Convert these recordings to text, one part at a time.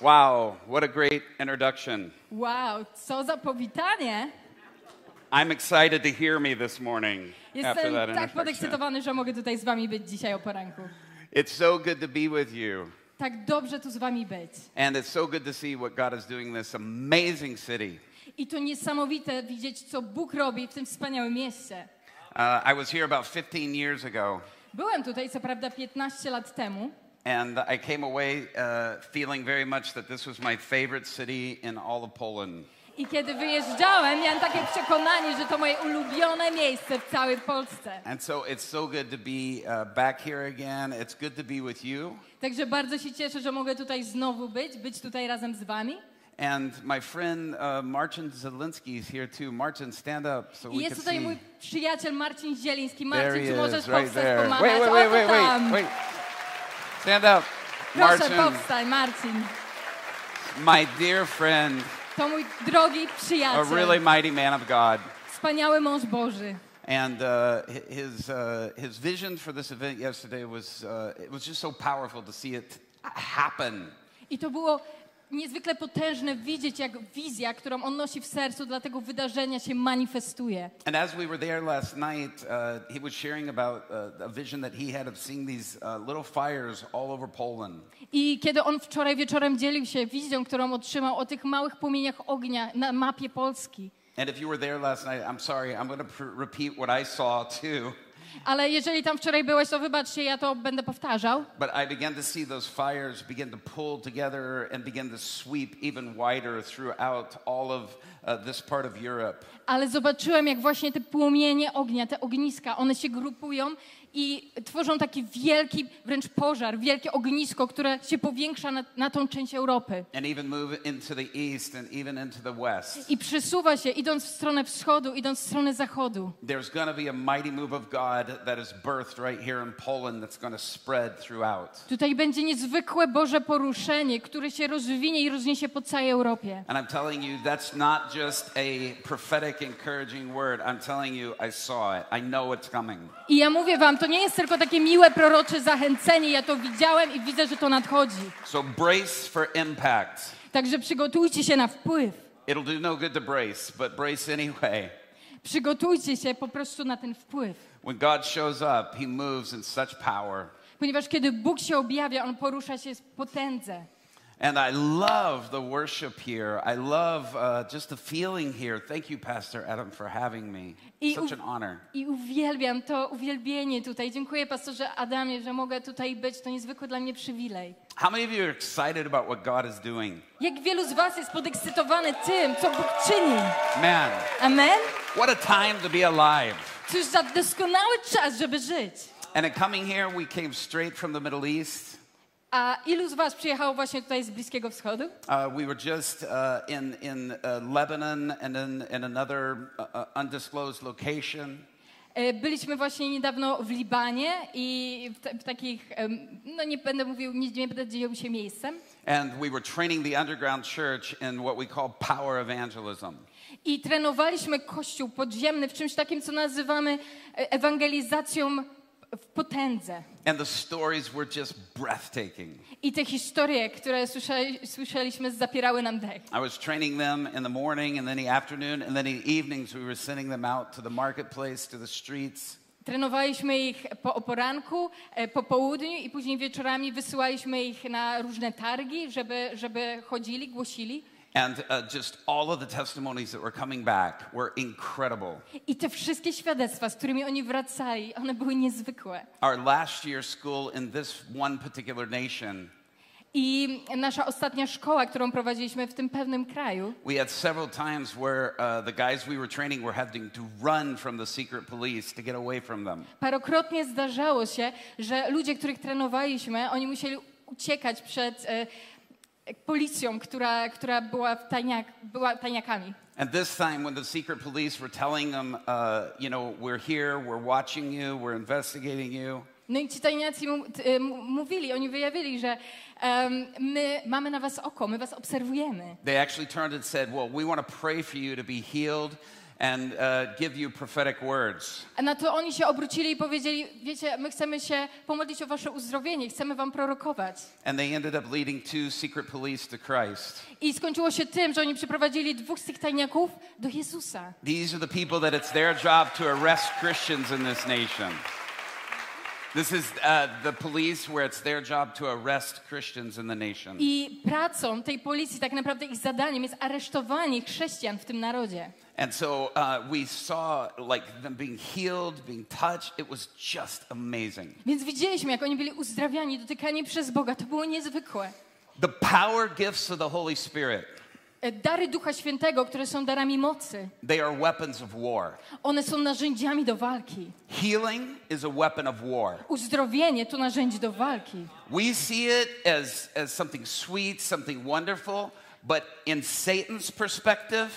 Wow, what a great introduction. Wow, co za powitanie! I'm excited to hear me this morning after Jestem that tak podekscytowany, że mogę tutaj z wami być dzisiaj o poranku. It's so good to be with you. Tak dobrze tu z wami być. And it's so good to see what God is doing in this amazing city. I to niesamowite widzieć, co Bóg robi w tym wspaniałym mieście. Uh, I was here about 15 years ago, Byłem tutaj co prawda 15 lat temu and I came away uh, feeling very much that this was my favorite city in all of Poland. i kiedy wyjeżdżałem, miałem takie przekonanie, że to moje ulubione miejsce w całej Polsce. And so it's so good to be uh, back here again. It's good to be with you. Także bardzo się cieszę, że mogę tutaj znowu być, być tutaj razem z wami. And my friend uh, Marcin Zielinski is here too. Marcin, stand up so I we jest can tutaj see. mój przyjaciel Marcin Zieliński. Marcin, czy możesz is, right powstać, pomachać? Wait, wait, wait, wait, wait. Stand up. Proszę, Marcin, powstań, Marcin. my dear friend, To mój drogi a przyjaciel, really mighty man of God. wspaniały mąż Boży. And uh, hi- his, uh, his vision for this event yesterday was, uh, it was just so powerful to see it happen. I to było niezwykle potężne widzieć, jak wizja, którą on nosi w sercu dla tego wydarzenia się manifestuje. And as we were there last night, uh, he was sharing about uh, a vision that he had of seeing these uh, little fires all over Poland. I kiedy on wczoraj wieczorem dzielił się wizją, którą otrzymał o tych małych płomieniach ognia na mapie Polski. And if you were there last night, I'm sorry, I'm going to repeat what I saw too. Ale jeżeli tam wczoraj byłeś, to wybaczcie, ja to będę powtarzał. But I began to see those fires begin to pull together and begin to sweep even wider throughout all of uh, this part of Europe. Ale zobaczyłem, jak właśnie te płomienie ognia, te ogniska, one się grupują i tworzą taki wielki, wręcz pożar, wielkie ognisko, które się powiększa na, na tą część Europy. I przesuwa się, idąc w stronę wschodu, idąc w stronę zachodu. There's going to be a mighty move of God that is birthed right here in Poland that's going to spread throughout. Tutaj będzie niezwykłe Boże poruszenie, które się rozwinie i rozniesie po całej Europie. And I'm telling you, that's not just a prophetic, encouraging word. I'm telling you, I saw it. I know it's coming. I ja mówię wam, to nie jest tylko takie miłe prorocze zachęcenie, ja to widziałem i widzę, że to nadchodzi. So brace for impact. Także przygotujcie się na wpływ. It'll do no good to brace, but brace anyway. Przygotujcie się po prostu na ten wpływ. When God shows up, he moves in such power. Ponieważ kiedy Bóg się objawia, On porusza się w potędze. And I love the worship here. I love uh, just the feeling here. Thank you, Pastor Adam, for having me. I Such an honor. I uwielbiam to uwielbienie tutaj. Dziękuję pastorze Adamie, że mogę tutaj być. To niezwykły dla mnie przywilej. How many of you are excited about what God is doing? Jak wielu z was jest podekscytowane tym, co Bóg czyni. Man, Amen? what a time to be alive. Cóż za doskonały czas, żeby żyć. And in coming here, we came straight from the Middle East. A ilu z was przyjechało właśnie tutaj z Bliskiego Wschodu? Uh, we were just uh, in, in uh, Lebanon and then in another uh, uh, undisclosed location. E, Byliśmy właśnie niedawno w Libanie i w, ta- w takich, em, no nie będę mówił, nie, nie będę dzielił się miejscem. And we were training the underground church in what we call power evangelism. I trenowaliśmy kościół podziemny w czymś takim, co nazywamy e, ewangelizacją w potędze. And the stories were just breathtaking. I te historie, które słyszeli, słyszeliśmy, zapierały nam dech. I was training them in the morning and then the afternoon, and then in the evenings we were sending them out to the marketplace, to the streets. Trenowaliśmy ich po poranku, e, po południu i później wieczorami wysyłaliśmy ich na różne targi, żeby, żeby chodzili, głosili. And uh, just all of the testimonies that were coming back were incredible. I te wszystkie świadectwa, z którymi oni wracali, one były niezwykłe. Our last year school in this one particular nation, I nasza ostatnia szkoła, którą prowadziliśmy w tym pewnym kraju, we had several times where uh, the guys we were training were having to run from the secret police to get away from them. parokrotnie zdarzało się, że ludzie, których trenowaliśmy, oni musieli uciekać przed e, policją, która, która była, tajniak, była tajniakami. And this time, when the secret police were telling them, uh, you know, we're here, we're watching you, we're investigating you, No i ci tajniacy mu, t, m- mówili, oni wyjawili, że em, my mamy na was oko, my was obserwujemy. they actually turned and said, Well, we want to pray for you to be healed and uh, give you prophetic words. Na to oni się obrócili i powiedzieli, wiecie, my chcemy się pomodlić o wasze uzdrowienie, chcemy wam prorokować. And they ended up leading two secret police to Christ. I skończyło się tym, że oni przyprowadzili dwóch z tych tajniaków do Jezusa. These are the people that it's their job to arrest Christians in this nation. This is uh, the police where it's their job to arrest Christians in the nation. I pracą tej policji, tak naprawdę ich zadaniem jest aresztowanie chrześcijan w tym narodzie. And so uh, we saw like them being healed, being touched. It was just amazing. Więc widzieliśmy, jak oni byli uzdrawiani, dotykani przez Boga. To było niezwykłe. The power gifts of the Holy Spirit, Dary Ducha Świętego, które są darami mocy, they are weapons of war. one są narzędziami do walki. Healing is a weapon of war. Uzdrowienie to narzędzie do walki. We see it as, as something sweet, something wonderful, but in Satan's perspective,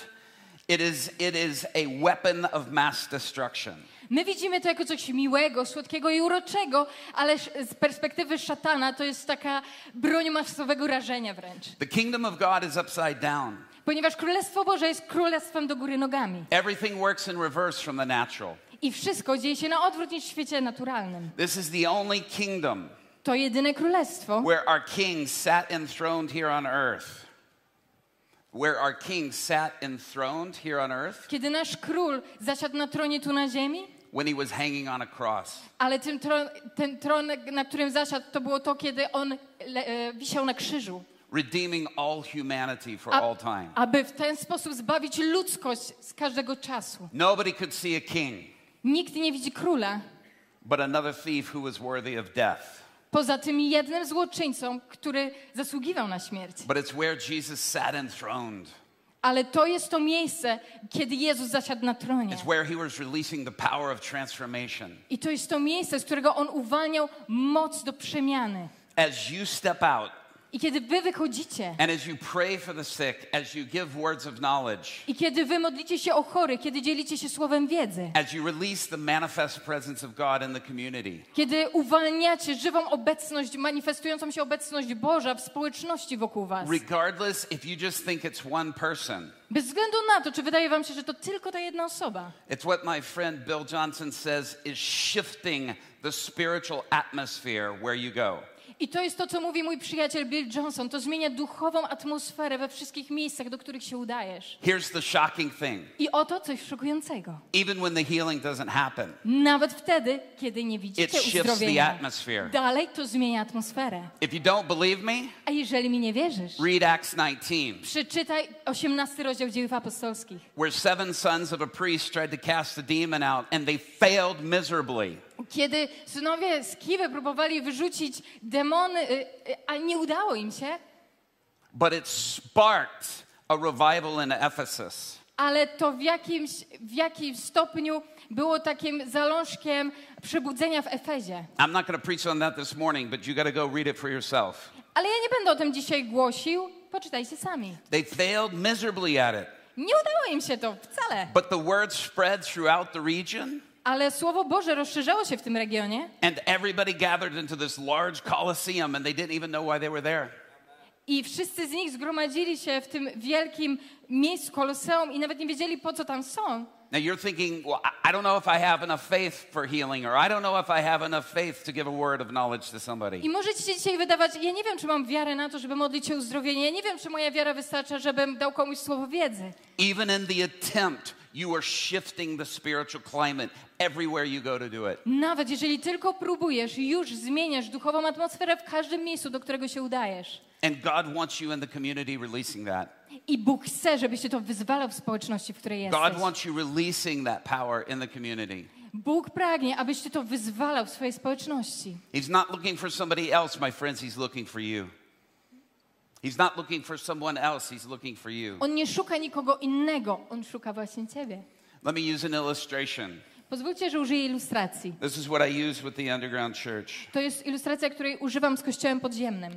it is, it is a weapon of mass destruction. My widzimy to jako coś miłego, słodkiego i uroczego, ale z perspektywy szatana to jest taka broń masowego rażenia wręcz. The kingdom of God is upside down. Ponieważ Królestwo Boże jest królestwem do góry nogami. Everything works in reverse from the natural. I wszystko dzieje się na odwrót niż w świecie naturalnym. This is the only kingdom To jedyne królestwo, where our king sat enthroned here on earth. Where our king sat enthroned here on earth kiedy nasz król zasiadł na tronie tu na ziemi, when he was hanging on a cross. ale tym tron, ten tron, na którym zasiadł, to było to, kiedy on le, e, wisiał na krzyżu. redeeming all humanity for A- all time. aby w ten sposób zbawić ludzkość z każdego czasu. Nobody could see a king Nikt nie widzi króla but another thief who was worthy of death. Poza tym jednym złoczyńcą, który zasługiwał na śmierć. But it's where Jesus sat enthroned. Ale to jest to miejsce, kiedy Jezus zasiadł na tronie. It's where he was releasing the power of transformation. I to jest to miejsce, z którego on uwalniał moc do przemiany. As you step out I kiedy wy wychodzicie, and as you pray for the sick, as you give words of knowledge, i kiedy wy modlicie się o chorych, kiedy dzielicie się słowem wiedzy, as you release the manifest presence of God in the community, kiedy uwalniacie żywą obecność, manifestującą się obecność Boża w społeczności wokół was, regardless if you just think it's one person. bez względu na to, czy wydaje wam się, że to tylko ta jedna osoba. It's what my friend Bill Johnson says is shifting the spiritual atmosphere where you go. I to jest to, co mówi mój przyjaciel Bill Johnson. To zmienia duchową atmosferę we wszystkich miejscach, do których się udajesz. Here's the shocking thing I oto coś szokującego. even when the healing doesn't happen, Nawet wtedy, kiedy nie it widzicie shifts the atmosphere. dalej to zmienia atmosferę. If you don't believe me, A jeżeli mi nie wierzysz, read Acts 19, przeczytaj 18 rozdział dziejów apostolskich, where seven sons of a priest tried to cast the demon out and they failed miserably. Kiedy synowie Skiwy próbowali wyrzucić demony, y, y, a nie udało im się, But it sparked a revival in Ephesus. ale to w jakimś, w jakimś stopniu było takim zalążkiem przebudzenia w Efezie. I'm not going to preach on that this morning, but you got to go read it for yourself. Ale ja nie będę o tym dzisiaj głosił, poczytajcie sami. They failed miserably at it. Nie udało im się to wcale, But the word spread throughout the region, ale Słowo Boże rozszerzało się w tym regionie and everybody gathered into this large coliseum, and they didn't even know why they were there. i wszyscy z nich zgromadzili się w tym wielkim miejscu koloseum i nawet nie wiedzieli, po co tam są. Now you're thinking, well, I- don't know if I have enough faith for healing, or I don't know if I have enough faith to give a word of knowledge to somebody. I możecie się dzisiaj wydawać, ja nie wiem, czy mam wiarę na to, żeby modlić się o uzdrowienie, ja nie wiem, czy moja wiara wystarcza, żebym dał komuś słowo wiedzy. Even in the attempt, you are shifting the spiritual climate everywhere you go to do it. Nawet jeżeli tylko próbujesz, już zmieniasz duchową atmosferę w każdym miejscu, do którego się udajesz. And God wants you in the community releasing that. I Bóg chce, żebyś ty to wyzwalał w społeczności, w której jesteś. God wants you releasing that power in the community. Bóg pragnie, abyś ty to wyzwalał w swojej społeczności. He's not looking for somebody else, my friends, he's looking for you. He's not looking for someone else, he's looking for you. On nie szuka nikogo innego, on szuka właśnie ciebie. Let me use an illustration. Pozwólcie, że użyję ilustracji. This is what I use with the underground church. To jest ilustracja, której używam z kościołem podziemnym.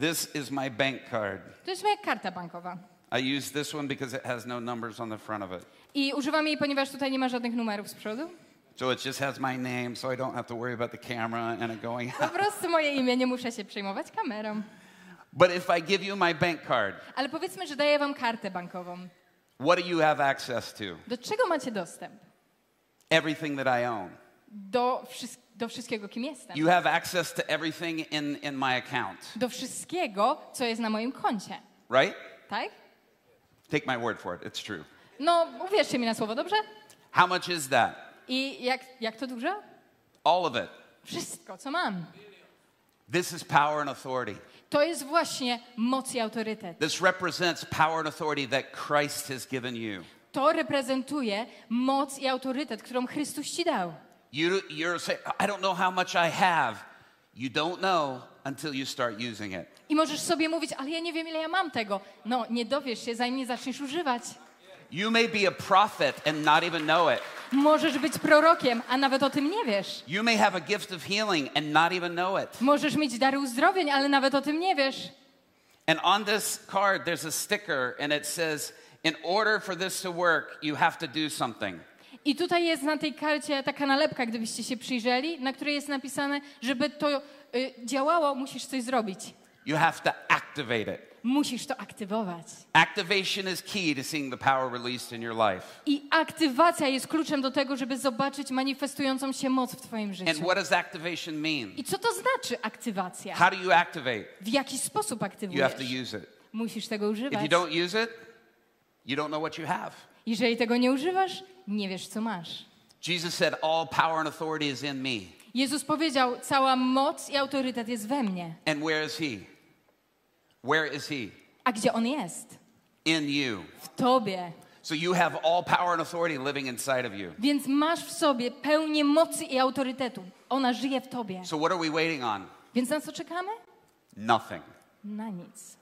This is my bank card. To jest moja karta bankowa. I use this one because it has no numbers on the front of it. I używam jej, ponieważ tutaj nie ma żadnych numerów z przodu. So it just has my name, so I don't have to worry about the camera and it going Po prostu moje imię, nie muszę się przejmować kamerą. But if I give you my bank card, Ale powiedzmy, że daję wam kartę bankową. What do you have access to? Do czego macie dostęp? Everything that I own. Do, wszyst- do wszystkiego, kim jestem. You have access to everything in, in my account, Do wszystkiego, co jest na moim koncie. right? Tak? Take my word for it, it's true. No, uwierzcie mi na słowo, dobrze? How much is that? I jak, jak to dużo? All of it. Wszystko, co mam. This is power and authority. To jest właśnie moc i autorytet. This represents power and authority that Christ has given you. To reprezentuje moc i autorytet, którą Chrystus ci dał. You, you're saying, I don't know how much I have. You don't know until you start using it. I możesz sobie mówić, ale ja nie wiem, ile ja mam tego. No, nie dowiesz się, zanim nie zaczniesz używać. You may be a prophet and not even know it. Możesz być prorokiem, a nawet o tym nie wiesz. You may have a gift of healing and not even know it. Możesz mieć dary uzdrowień, ale nawet o tym nie wiesz. And on this card, there's a sticker and it says, In order for this to work, you have to do something. I tutaj jest na tej karcie taka nalepka, gdybyście się przyjrzeli, na której jest napisane, żeby to y, działało, musisz coś zrobić. You have to activate it. Musisz to aktywować. Activation is key to seeing the power released in your life. I aktywacja jest kluczem do tego, żeby zobaczyć manifestującą się moc w Twoim And życiu. what does activation mean? I co to znaczy aktywacja? How do you activate? W jaki sposób You have aktywujesz? to use it. Musisz tego If używać. you don't use it, you don't know what you have. Jeżeli tego nie używasz, nie wiesz, co masz. Jesus said, All power and authority is in me. Jezus powiedział, cała moc i autorytet jest we mnie. And where is He? Where is He? A gdzie On jest? In you. W Tobie. So you have all power and authority living inside of you. Więc masz w sobie pełnię mocy i autorytetu. Ona żyje w Tobie. So what are we waiting on? Więc na co czekamy? Nothing. Na nic.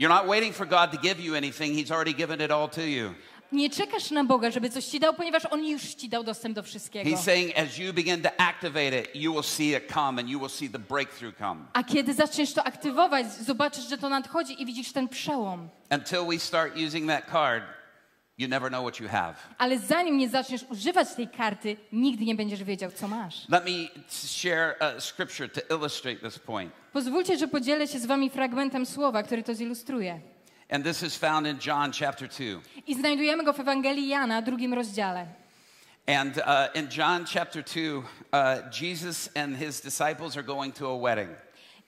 You're not waiting for God to give you anything, He's already given it all to you. Nie czekasz na Boga, żeby coś ci dał, ponieważ On już ci dał dostęp do wszystkiego. He's saying, as you begin to activate it, you will see it come and you will see the breakthrough come. A kiedy zaczniesz to aktywować, zobaczysz, że to nadchodzi i widzisz ten przełom. Until we start using that card, you never know what you have. Ale zanim nie zaczniesz używać tej karty, nigdy nie będziesz wiedział, co masz. Let me share a scripture to illustrate this point. Pozwólcie, że podzielę się z wami fragmentem słowa, który to zilustruje. And this is found in John chapter 2. I znajdujemy go w Ewangelii Jana, drugim rozdziale. And uh, in John chapter 2, uh, Jesus and his disciples are going to a wedding.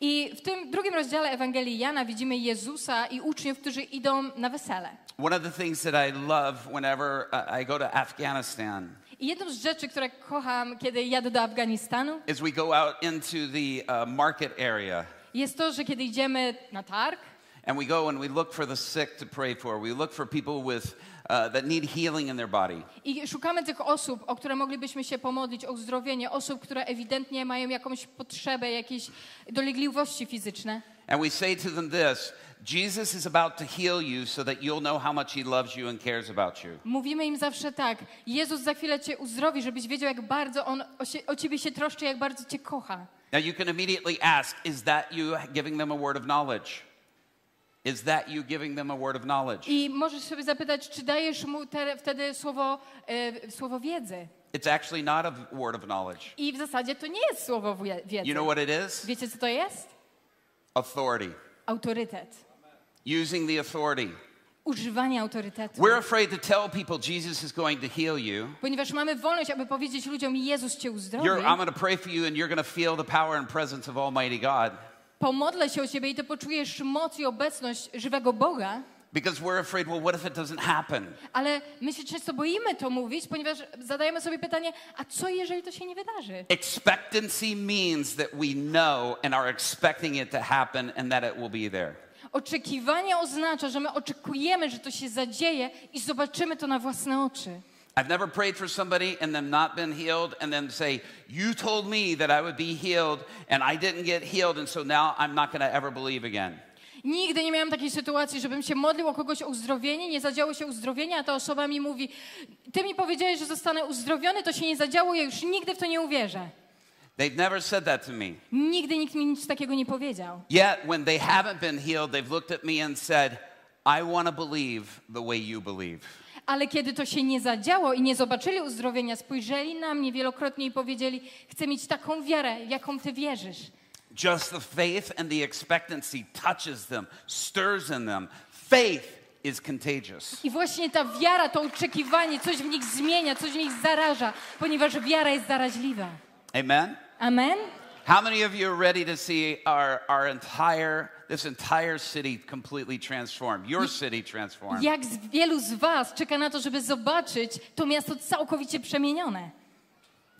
I w tym drugim rozdziale Ewangelii Jana widzimy Jezusa i uczniów, którzy idą na wesele. One of the things that I love whenever uh, I go to Afghanistan I jedną z rzeczy, które kocham, kiedy jadę do Afganistanu, is we go out into the uh, market area jest to, że kiedy idziemy na targ and we go and we look for the sick to pray for. We look for people with uh, that need healing in their body. i szukamy tych osób, o które moglibyśmy się pomodlić, o uzdrowienie, osób, które ewidentnie mają jakąś potrzebę, jakieś dolegliwości fizyczne. And we say to them this Jesus is about to heal you so that you'll know how much he loves you and cares about you. Mówimy im zawsze tak, Jezus za chwilę cię uzdrowi, żebyś wiedział, jak bardzo On o, się, o ciebie się troszczy, jak bardzo cię kocha. Now you can immediately ask Is that you giving them a word of knowledge? Is that you giving them a word of knowledge? I możesz sobie zapytać, czy dajesz mu te, wtedy słowo, e, słowo wiedzy. It's actually not a word of knowledge. I w zasadzie to nie jest słowo wie- wiedzy. You know what it is? Wiecie, co to jest? Authority. Autorytet. Using the authority. Używanie autorytetu. We're afraid to tell people Jesus is going to heal you. Ponieważ mamy wolność, aby powiedzieć ludziom, Jezus cię uzdrowi. You're, I'm going to pray for you, and you're going to feel the power and presence of Almighty God Pomodlę się o ciebie i ty poczujesz moc i obecność żywego Boga. because we're afraid, well, what if it doesn't happen? Ale my się często boimy to mówić, ponieważ zadajemy sobie pytanie, a co jeżeli to się nie wydarzy? Expectancy means that we know and are expecting it to happen and that it will be there. Oczekiwanie oznacza, że my oczekujemy, że to się zadzieje i zobaczymy to na własne oczy. I've never prayed for somebody and them not been healed and then say, You told me that I would be healed and I didn't get healed, and so now I'm not going to ever believe again. Nigdy nie miałam takiej sytuacji, żebym się modlił o kogoś o uzdrowienie, nie zadziało się uzdrowienie, a ta osoba mi mówi, ty mi powiedziałeś, że zostanę uzdrowiony, to się nie zadziało, ja już nigdy w to nie uwierzę. They've never said that to me. Nigdy nikt mi nic takiego nie powiedział. Yet, when they haven't been healed, they've looked at me and said, I want to believe the way you believe. Ale kiedy to się nie zadziało i nie zobaczyli uzdrowienia, spojrzeli na mnie wielokrotnie i powiedzieli, chcę mieć taką wiarę, jaką ty wierzysz. Just the faith and the expectancy touches them, stirs in them. Faith is contagious. I właśnie ta wiara, to oczekiwanie, coś w nich zmienia, coś w nich zaraża, ponieważ wiara jest zaraźliwa. Amen? Amen? How many of you are ready to see our, our entire, this entire city completely transformed? Your city transformed? Jak z wielu z was czeka na to, żeby zobaczyć to miasto całkowicie przemienione?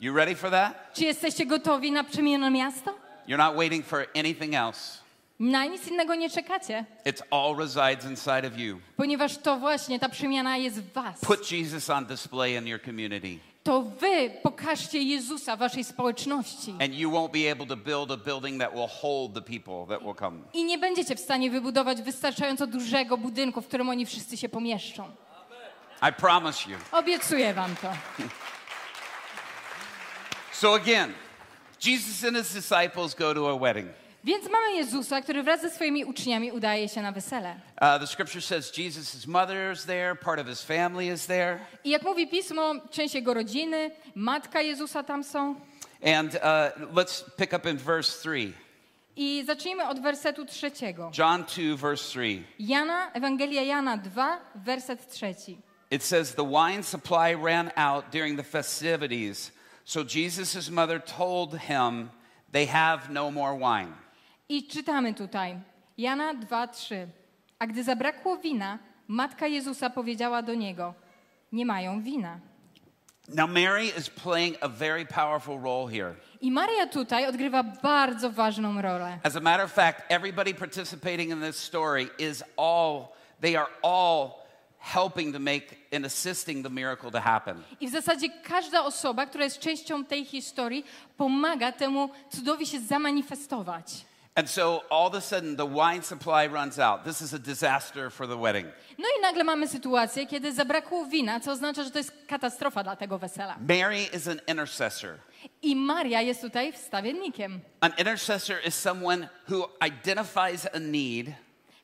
You ready for that? Czy jesteście gotowi na przemienione miasto? You're not waiting for anything else. Na nic innego nie czekacie, It's all resides inside of you. ponieważ to właśnie ta przemiana jest w was. Put Jesus on display in your community, To wy pokażcie Jezusa waszej społeczności. I nie będziecie w stanie wybudować wystarczająco dużego budynku, w którym oni wszyscy się pomieszczą. I promise you. Obiecuję wam to. So, again, Jesus and his disciples go to a wedding. Więc mamy Jezusa, który wraz ze swoimi uczniami udaje się na wesele. Uh, the scripture says Jesus' mother is there, part of his family is there. I jak mówi pismo, część jego rodziny, matka Jezusa tam są. And uh, let's pick up in verse 3. I zacznijmy od wersetu trzeciego. John 2, verse 3. Jana, Ewangelia Jana 2, werset trzeci. It says, The wine supply ran out during the festivities, so Jesus' mother told him, They have no more wine. I czytamy tutaj. Jana 2, 3. A gdy zabrakło wina, matka Jezusa powiedziała do niego: Nie mają wina. Now, Mary is playing a very powerful role here. I Maria tutaj odgrywa bardzo ważną rolę. As a matter of fact, everybody participating in this story is all, they are all helping to make and assisting the miracle to happen. I w zasadzie każda osoba, która jest częścią tej historii, pomaga temu cudowi się zamanifestować. And so all of a sudden, the wine supply runs out. This is a disaster for the wedding. No i nagle mamy sytuację, kiedy zabrakło wina, co oznacza, że to jest katastrofa dla tego wesela. Mary is an intercessor. I Maria jest tutaj wstawiennikiem. An intercessor is someone who identifies a need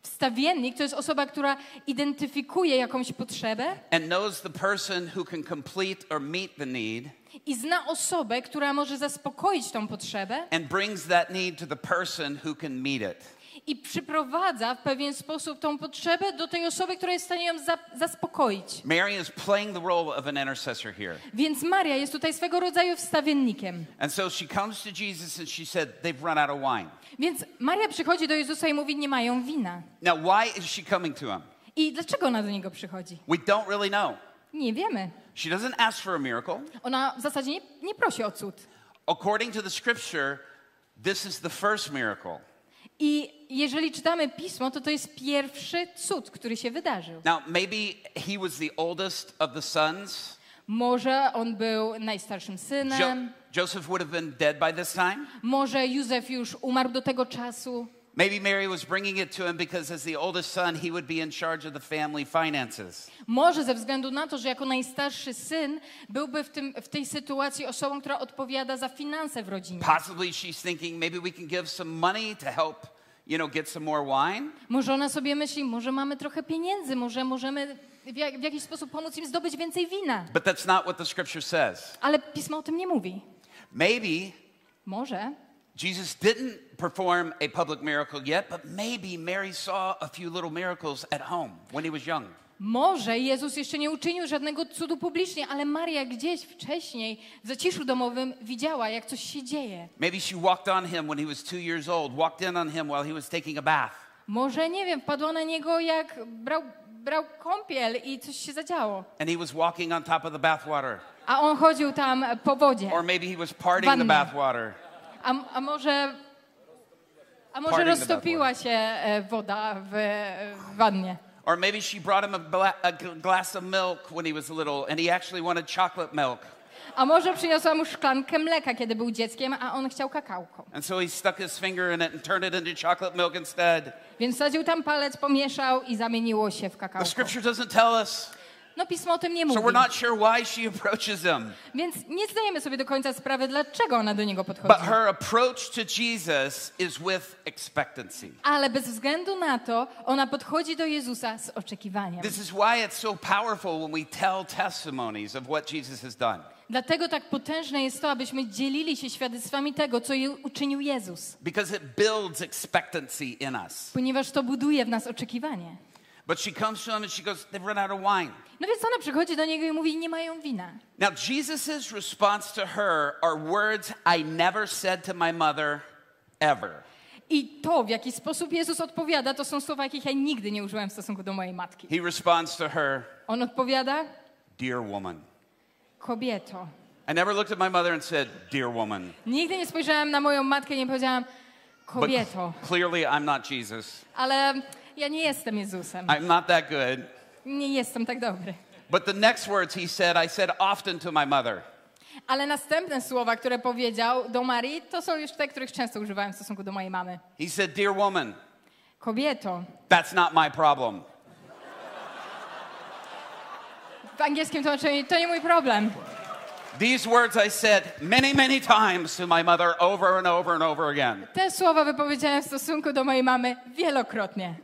Wstawiennik to jest osoba, która identyfikuje jakąś potrzebę and knows the person who can complete or meet the need i zna osobę, która może zaspokoić tą potrzebę and brings that need to the person who can meet it. I przyprowadza w pewien sposób tą potrzebę do tej osoby, która jest w stanie ją za zaspokoić. Mary is playing the role of an intercessor here. Więc Maria jest tutaj swego rodzaju wstawiennikiem. And so she comes to Jesus and she said, They've run out of wine. Więc Maria przychodzi do Jezusa i mówi, nie mają wina. Now, why is she coming to him? I dlaczego ona do niego przychodzi? We don't really know. Nie wiemy. She doesn't ask for a miracle. Ona w zasadzie nie, nie prosi o cud. According to the scripture, this is the first miracle. I jeżeli czytamy pismo, to to jest pierwszy cud, który się wydarzył. Now, maybe he was the oldest of the sons. Może on był najstarszym Jo- synem, Joseph would have been dead by this time. może Józef już umarł do tego czasu, Maybe Mary was bringing it to him because, as the oldest son, he would be in charge of the family finances. może ze względu na to, że jako najstarszy syn byłby w, tym, w tej sytuacji osobą, która odpowiada za finanse w rodzinie. Possibly she's thinking maybe we can give some money to help, you know, get some more wine. Może ona sobie myśli, może mamy trochę pieniędzy, może możemy w, jak, w jakiś sposób pomóc im zdobyć więcej wina. But that's not what the scripture says. Ale pismo o tym nie mówi. Maybe Może, Jesus didn't perform a public miracle yet, but maybe Mary saw a few little miracles at home when he was young. może Jezus jeszcze nie uczynił żadnego cudu publicznie, ale Maria gdzieś wcześniej w zaciszu domowym widziała, jak coś się dzieje. Maybe she walked on him when he was two years old, walked in on him while he was taking a bath. Może, nie wiem, wpadła na niego, jak brał, brał kąpiel i coś się zadziało. And he was walking on top of the bathwater. A on chodził tam po wodzie. Or maybe he was parting the Wanna. bathwater. A, a może, a może Parting the roztopiła się e, woda w, w wannie. Or maybe she brought him a, bla- a glass of milk when he was little and he actually wanted chocolate milk. A może przyniosła mu szklankę mleka, kiedy był dzieckiem, a on chciał kakałko. And so he stuck his finger in it and turned it into chocolate milk instead. Więc wsadził tam palec, pomieszał i zamieniło się w The kakałko. scripture doesn't tell us. No pismo o tym nie So mówi. we're not sure why she approaches him. Więc nie zdajemy sobie do końca sprawy, dlaczego ona do niego podchodzi. But her approach to Jesus is with expectancy. Ale bez względu na to, ona podchodzi do Jezusa z oczekiwaniem. This is why it's so powerful when we tell testimonies of what Jesus has done. Dlatego tak potężne jest to, abyśmy dzielili się świadectwami tego, co uczynił Jezus. Because it builds expectancy in us. Ponieważ to buduje w nas oczekiwanie. But she comes to him and she goes, They've run out of wine. No więc ona przychodzi do niego i mówi, nie mają wina. Now, Jesus' response to her are words I never said to my mother ever. I to, w jaki sposób Jezus odpowiada, to są słowa, jakich ja nigdy nie użyłem w stosunku do mojej matki. He responds to her, On odpowiada, Dear woman. kobieto. I never looked at my mother and said, Dear woman. Nigdy nie spojrzałem na moją matkę i nie powiedziałam, But kobieto. clearly, I'm not Jesus. Ale ja nie jestem Jezusem. I'm not that good. Nie jestem tak dobry. But the next words he said, I said often to my mother. Ale następne słowa, które powiedział do Marii, to są już te, których często używałem w stosunku do mojej mamy. He said, Dear woman, Kobieto. that's not my problem. W angielskim tłumaczeniu to nie mój problem. These words I said many, many times to my mother over and over and over again. Te słowa wypowiedziałem w stosunku do mojej mamy wielokrotnie.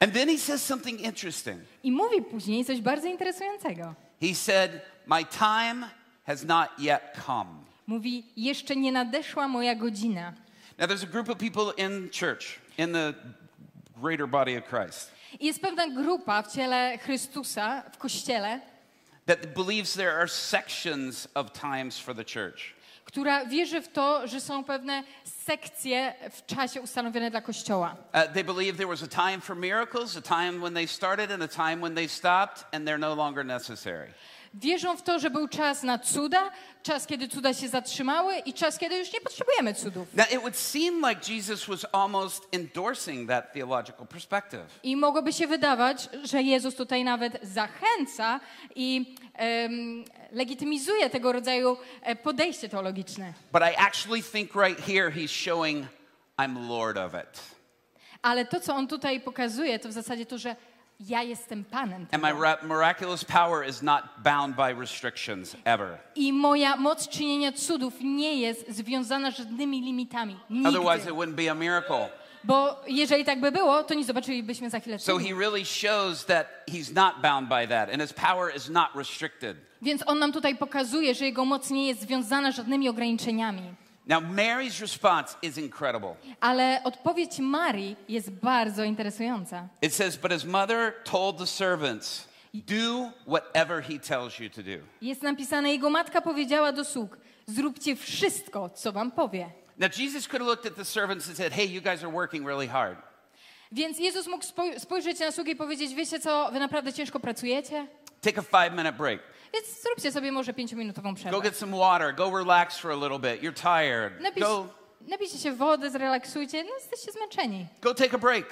And then he says something interesting. I mówi później coś bardzo interesującego. He said, My time has not yet come. Mówi, jeszcze nie nadeszła moja godzina. Now, there's a group of people in church, in the greater body of Christ, I jest pewna grupa w ciele Chrystusa, w kościele, that believes there are sections of times for the church. Która wierzy w to, że są pewne sekcje w czasie ustanowione dla kościoła. Uh, they believe there was a time for miracles, a time when they started, and a time when they stopped, and they're no longer necessary. Wierzą w to, że był czas na cuda, czas, kiedy cuda się zatrzymały i czas, kiedy już nie potrzebujemy cudów. Now, it would seem like Jesus was almost endorsing that theological perspective. I mogłoby się wydawać, że Jezus tutaj nawet zachęca i em, legitymizuje tego rodzaju e, podejście teologiczne. But I actually think right here he's showing I'm Lord of it. Ale to, co on tutaj pokazuje, to w zasadzie to, że ja jestem Panem And my miraculous power is not bound by restrictions ever. I moja moc czynienia cudów nie jest związana żadnymi limitami. Otherwise, Nigdy. it wouldn't be a miracle. Bo jeżeli tak by było, to nie zobaczylibyśmy za chwilę So he really shows that he's not bound by that, and his power is not restricted. Więc on nam tutaj pokazuje, że jego moc nie jest związana żadnymi ograniczeniami. Now, Mary's response is incredible. Ale odpowiedź Marii jest bardzo interesująca. It says, But his mother told the servants, Do whatever he tells you to do. Jest napisane, jego matka powiedziała do sług, zróbcie wszystko, co wam powie. Now, Jesus could have looked at the servants and said, Hey, you guys are working really hard. Więc Jezus mógł spoj- spojrzeć na sługi i powiedzieć, wiecie co, wy naprawdę ciężko pracujecie? Take a five minute break. Więc zróbcie sobie może pięciominutową Go przerwę. get some water. Go relax for a little bit. You're tired. Napisz, Go, napijcie się wody, zrelaksujcie, no jesteście zmęczeni. go take a break.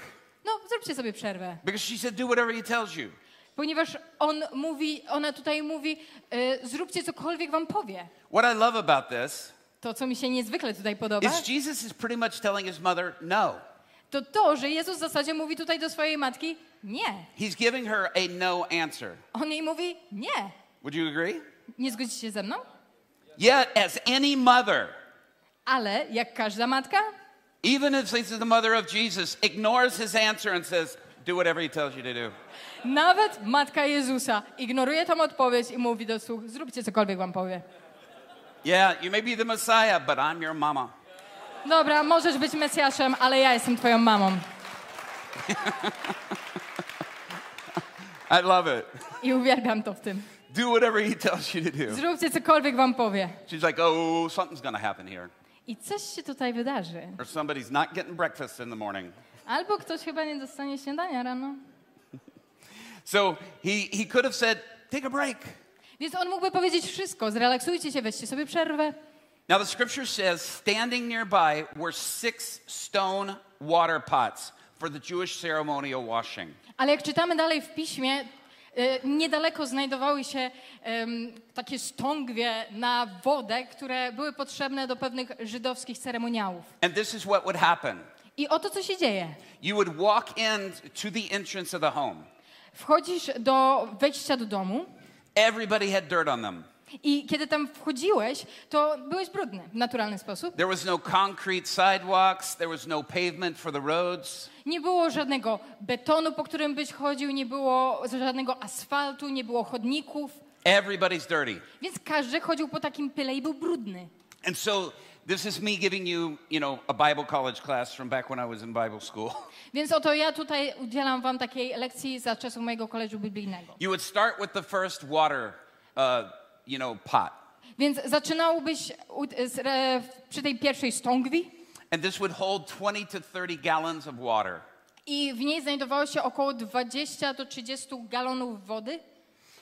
No, zróbcie sobie przerwę. Because she said, Do whatever he tells you. Ponieważ on mówi, ona tutaj mówi, y, zróbcie cokolwiek wam powie. What I love about this To, co mi się niezwykle tutaj podoba, is Jesus is pretty much telling his mother, No. to to, że Jezus w zasadzie mówi tutaj do swojej matki, nie. He's giving her a no answer. On jej mówi, nie. Would you agree? Nie zgodzicie się ze mną? Yet, as any mother, Ale jak każda matka, even if this is the mother of Jesus, ignores his answer and says, Do whatever he tells you to do. nawet matka Jezusa ignoruje tą odpowiedź i mówi do słuch, zróbcie cokolwiek wam powie. Yeah, you may be the Messiah, but I'm your mama. Dobra, możesz być Mesjaszem, ale ja jestem twoją mamą. I love it. I uwielbiam to w tym. Do whatever he tells you to do. Zróbcie cokolwiek wam powie. She's like, Oh, something's going to happen here. I coś się tutaj wydarzy. Or somebody's not getting breakfast in the morning. Albo ktoś chyba nie dostanie śniadania rano. So he, he could have said, Take a break. Więc on mógłby powiedzieć wszystko. Zrelaksujcie się, weźcie sobie przerwę. Now, the scripture says, standing nearby were six stone water pots for the Jewish ceremonial washing. Ale jak czytamy dalej w piśmie, niedaleko znajdowały się takie stągwie na wodę, które były potrzebne do pewnych żydowskich ceremoniałów. And this is what would happen I oto co się dzieje. you would walk in to the entrance of the home. Wchodzisz do wejścia do domu Everybody had dirt on them. I kiedy tam wchodziłeś, to byłeś brudny w naturalny sposób. There was no concrete sidewalks, there was no pavement for the roads. Nie było żadnego betonu, po którym byś chodził, nie było żadnego asfaltu, nie było chodników, Everybody's dirty. więc każdy chodził po takim pyle i był brudny. And so This is me giving you, you know, a Bible college class from back when I was in Bible school. Więc oto ja tutaj udzielam wam takiej lekcji za czasów mojego koledżu biblijnego. You would start with the first water, uh, you know, pot. Więc zaczynałbyś przy tej pierwszej stągwi And this would hold 20 to 30 gallons of water. i w niej znajdowało się około 20 do 30 galonów wody.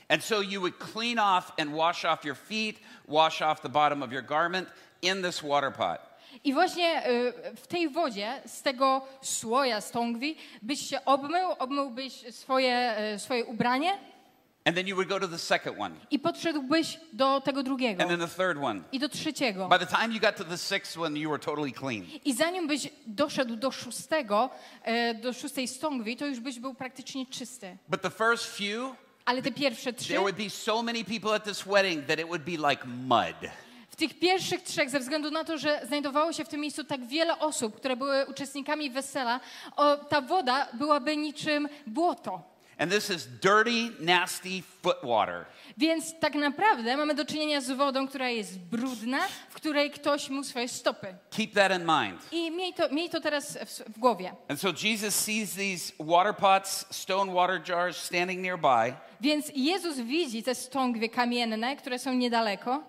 And so you would clean off and wash off your feet, wash off the bottom of your garment in this water pot. I właśnie y, w tej wodzie, z tego słoja stągwi, byś się obmył, obmyłbyś swoje, y, swoje ubranie And then you would go to the second one, i podszedłbyś do tego drugiego and then the third one. i do trzeciego. By the time you got to the sixth one, you were totally clean. I zanim byś doszedł do szóstego, e, do szóstej stągwi, to już byś był praktycznie czysty. But the first few, Ale te pierwsze trzy, there would be so many people at this wedding that it would be like mud. w tych pierwszych trzech, ze względu na to, że znajdowało się w tym miejscu tak wiele osób, które były uczestnikami wesela, o, ta woda byłaby niczym błoto. And this is dirty, nasty foot water. Więc tak naprawdę mamy do czynienia z wodą, która jest brudna, w której ktoś mu swoje stopy. Keep that in mind. I miej to, miej to teraz w, w głowie. And so Jesus sees these water pots, stone water jars standing nearby. Więc Jezus widzi te stągwie kamienne, które są niedaleko.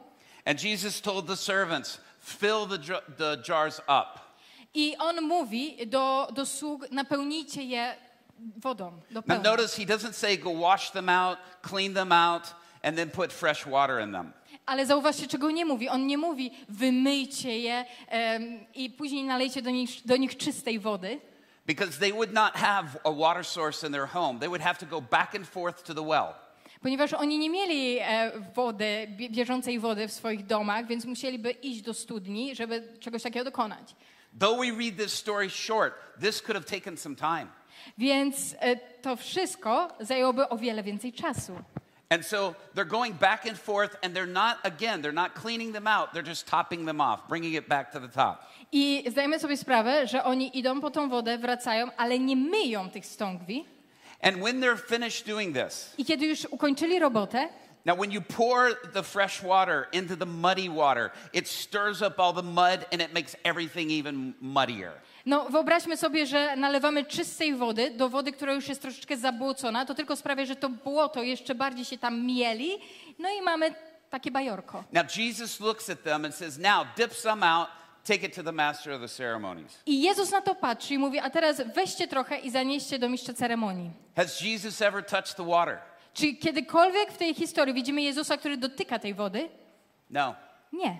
And Jesus told the servants, fill the, the jars up. I on mówi do, do sług, napełnijcie je wodą do Now pełna. notice he doesn't say go wash them out, clean them out, and then put fresh water in them. Ale zauważcie, czego nie mówi. On nie mówi, wymyjcie je em, i później nalejcie do nich, do nich czystej wody. Because they would not have a water source in their home. They would have to go back and forth to the well. Ponieważ oni nie mieli e, wody, bie- bieżącej wody w swoich domach, więc musieliby iść do studni, żeby czegoś takiego dokonać. Though we read this story short, this could have taken some time. Więc e, to wszystko zajęłoby o wiele więcej czasu. And so they're going back and forth, and they're not, again, they're not cleaning them out. They're just topping them off, bringing it back to the top. I zdajemy sobie sprawę, że oni idą po tą wodę, wracają, ale nie myją tych stągwi. And when they're finished doing this, I kiedy już ukończyli robotę, now when you pour the fresh water into the muddy water, it stirs up all the mud and it makes everything even muddier. no wyobraźmy sobie, że nalewamy czystej wody do wody, która już jest troszeczkę zabłocona, to tylko sprawia, że to błoto jeszcze bardziej się tam mieli, no i mamy takie bajorko. Now Jesus looks at them and says, Now dip some out, take it to the master of the ceremonies. I Jezus na to patrzy i mówi, a teraz weźcie trochę i zanieście do mistrza ceremonii. Has Jesus ever touched the water? Czy kiedykolwiek w tej historii widzimy Jezusa, który dotyka tej wody? No. Nie.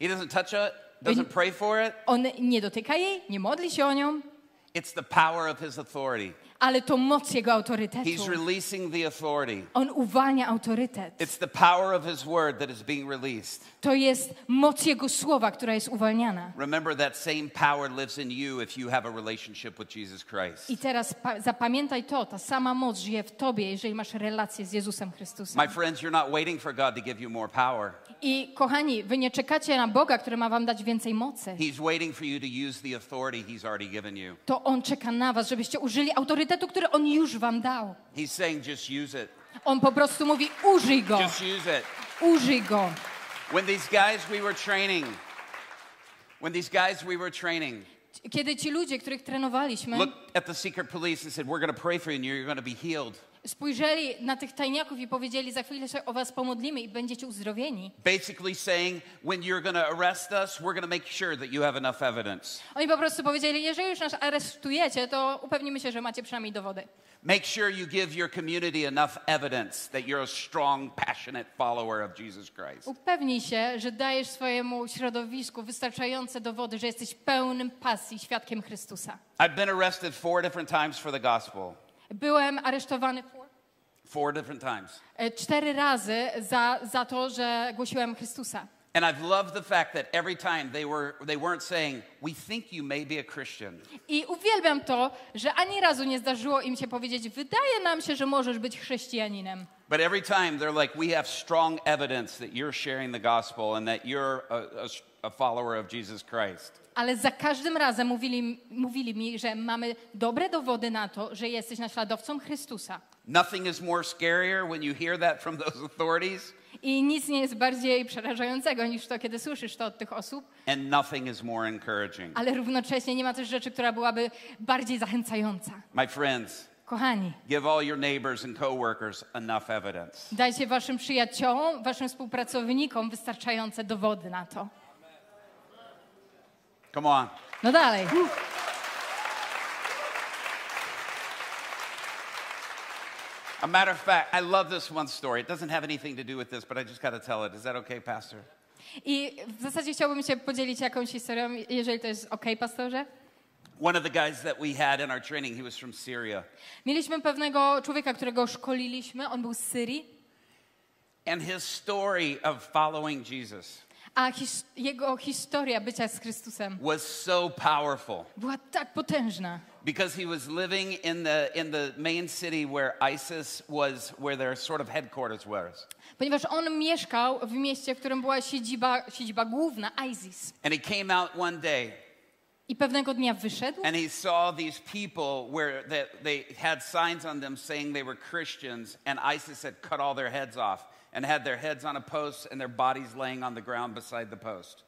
He doesn't touch it, doesn't pray for it. On nie dotyka jej, nie modli się o nią, It's the power of his authority. Ale to moc jego autorytetu. He's releasing the authority. On uwalnia autorytet. It's the power of his word that is being released. To jest moc jego słowa, która jest uwalniana. Remember that same power lives in you if you have a relationship with Jesus Christ. I teraz pa- zapamiętaj to, ta sama moc żyje w tobie, jeżeli masz relację z Jezusem Chrystusem. My friends, you're not waiting for God to give you more power. I kochani, wy nie czekacie na Boga, który ma wam dać więcej mocy. He's waiting for you to use the authority he's already given you. To On czeka na was, żebyście użyli autorytetu, który On już wam dał. He's saying just use it. On po prostu mówi, użyj go, Just use it. użyj go. When these guys we were training, when these guys we were training Kiedy ci ludzie, których trenowaliśmy, looked at the secret police and said, We're going to pray for you and you're going to be healed. Spojrzeli na tych tajniaków i powiedzieli, za chwilę się o was pomodlimy i będziecie uzdrowieni. Basically saying, When you're going to arrest us, we're going to make sure that you have enough evidence. Oni po prostu powiedzieli, jeżeli już nas aresztujecie, to upewnimy się, że macie przynajmniej dowody. Make sure you give your community enough evidence that you're a strong, passionate follower of Jesus Christ. Upewnij się, że dajesz swojemu środowisku wystarczające dowody, że jesteś pełnym pasji świadkiem Chrystusa. I've been arrested four different times for the gospel. Byłem aresztowany four- different times. e, cztery razy za, za to, że głosiłem Chrystusa. And I've loved the fact that every time they, were, they weren't saying, We think you may be a Christian. I uwielbiam to, że ani razu nie zdarzyło im się powiedzieć, wydaje nam się, że możesz być chrześcijaninem. But every time they're like, We have strong evidence that you're sharing the gospel and that you're a, a, a follower of Jesus Christ. Ale za każdym razem mówili, mówili mi, że mamy dobre dowody na to, że jesteś naśladowcą Chrystusa. Nothing is more scarier when you hear that from those authorities I nic nie jest bardziej przerażającego niż to, kiedy słyszysz to od tych osób, And nothing is more encouraging. ale równocześnie nie ma też rzeczy, która byłaby bardziej zachęcająca. My friends, Kochani, give all your neighbors and coworkers enough evidence. dajcie waszym przyjaciołom, waszym współpracownikom wystarczające dowody na to. Come on. No dalej. A matter of fact, I love this one story. It doesn't have anything to do with this, but I just got to tell it. Is that okay, Pastor? I w zasadzie chciałbym się podzielić jakąś historią, jeżeli to jest ok, pastorze. One of the guys that we had in our training, he was from Syria. Mieliśmy pewnego człowieka, którego szkoliliśmy, on był z Syrii, And his story of following Jesus a his, jego historia bycia z Chrystusem was so powerful była tak potężna, because he was living in the, in the main city where ISIS was, where their sort of headquarters was. ponieważ on mieszkał w mieście, w którym była siedziba, siedziba główna, ISIS. And he came out one day I pewnego dnia wyszedł and he saw these people where they, they had signs on them saying they were Christians, and ISIS had cut all their heads off and had their heads on a post and their bodies laying on the ground beside the post.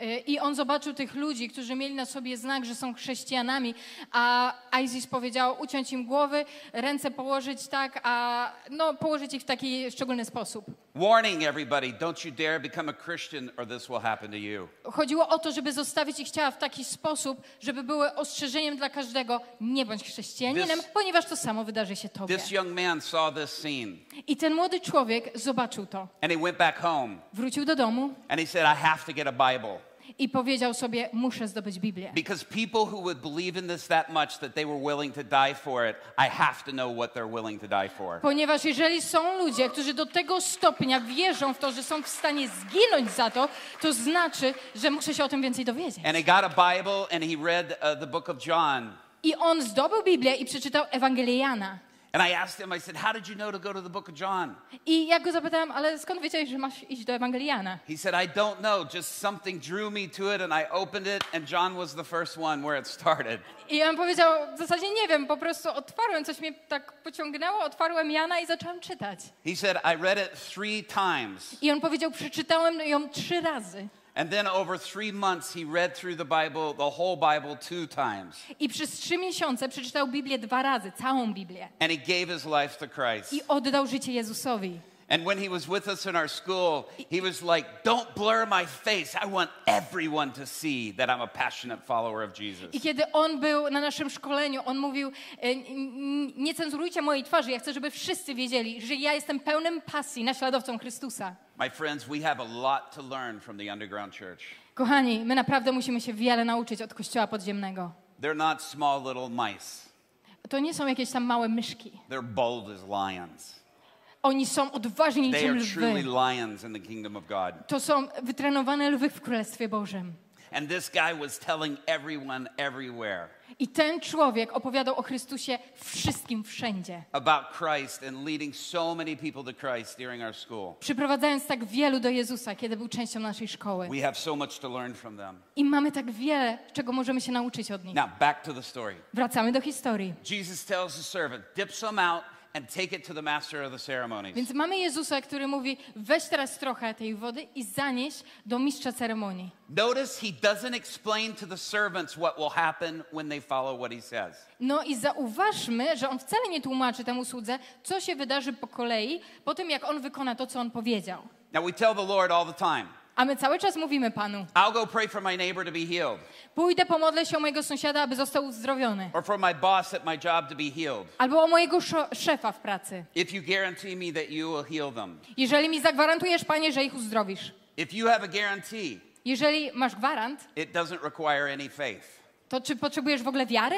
y, i on zobaczył tych ludzi, którzy mieli na sobie znak, że są chrześcijanami, a ISIS powiedział uciąć im głowy, ręce położyć tak, a no położyć ich w taki szczególny sposób. Warning everybody, don't you dare become a Christian or this will happen to you. Chodziło o to, żeby zostawić ich ciała w taki sposób, żeby były ostrzeżeniem dla każdego, nie bądź chrześcijaninem, This- ponieważ to samo wydarzy się tobie. This young man saw this scene I ten młody człowiek zobaczył to. and he went back home Wrócił do domu and he said, I have to get a Bible. I powiedział sobie, muszę zdobyć Biblię. Because people who would believe in this that much that they were willing to die for it, I have to know what they're willing to die for. Ponieważ jeżeli są ludzie, którzy do tego stopnia wierzą w to, że są w stanie zginąć za to, to znaczy, że muszę się o tym więcej dowiedzieć. And he got a Bible and he read uh, the book of John. I on zdobył Biblię i przeczytał Ewangelię Jana. And I asked him, I said, How did you know to go to the book of John? I ja go zapytałam, ale skąd wiedziałeś, że masz iść do Ewangelii Jana? He said, I don't know. Just something drew me to it and I opened it and John was the first one where it started. I on powiedział, w zasadzie nie wiem, po prostu otwarłem, coś mnie tak pociągnęło, otwarłem Jana i zacząłem czytać. He said, I read it three times. I on powiedział, przeczytałem ją trzy razy. And then over three months, he read through the Bible, the whole Bible, two times. I przez trzy miesiące przeczytał Biblię dwa razy, całą Biblię. And he gave his life to Christ. I oddał życie Jezusowi. And when he was with us in our school, he was like, Don't blur my face. I want everyone to see that I'm a passionate follower of Jesus. I kiedy on był na naszym szkoleniu, on mówił, e, nie cenzurujcie mojej twarzy, ja chcę, żeby wszyscy wiedzieli, że ja jestem pełnym pasji naśladowcą Chrystusa. My friends, we have a lot to learn from the underground church. Kochani, my naprawdę musimy się wiele nauczyć od Kościoła Podziemnego. They're not small little mice, To nie są jakieś tam małe myszki. they're bold as lions. Oni są odważni They niczym are truly lwy. lions in the kingdom of God. To są wytrenowane lwy w Królestwie Bożym. And this guy was telling everyone everywhere I ten człowiek opowiadał o Chrystusie wszystkim wszędzie. about Christ and leading so many people to Christ during our school. Przyprowadzając tak wielu do Jezusa, kiedy był częścią naszej szkoły. We have so much to learn from them. I mamy tak wiele, czego możemy się nauczyć od nich. Now, back to the story. Wracamy do historii. Jesus tells the servant, dip some out and take it to the master of the ceremonies. Więc mamy Jezusa, który mówi: weź teraz trochę tej wody i zanieś do mistrza ceremonii. Notice he doesn't explain to the servants what will happen when they follow what he says. No i zauważmy, że on wcale nie tłumaczy temu słudze, co się wydarzy po kolei, po tym jak on wykona to, co on powiedział. Now, we tell the Lord all the time, A my cały czas mówimy Panu: I'll go pray for my neighbor to be healed, pójdę, pomodlę się o mojego sąsiada, aby został uzdrowiony. or for my boss at my job to be healed, Albo o mojego szefa w pracy. if you guarantee me that you will heal them. Jeżeli mi zagwarantujesz, Panie, że ich uzdrowisz. If you have a guarantee, Jeżeli masz gwarant, it doesn't require any faith. to czy potrzebujesz w ogóle wiary?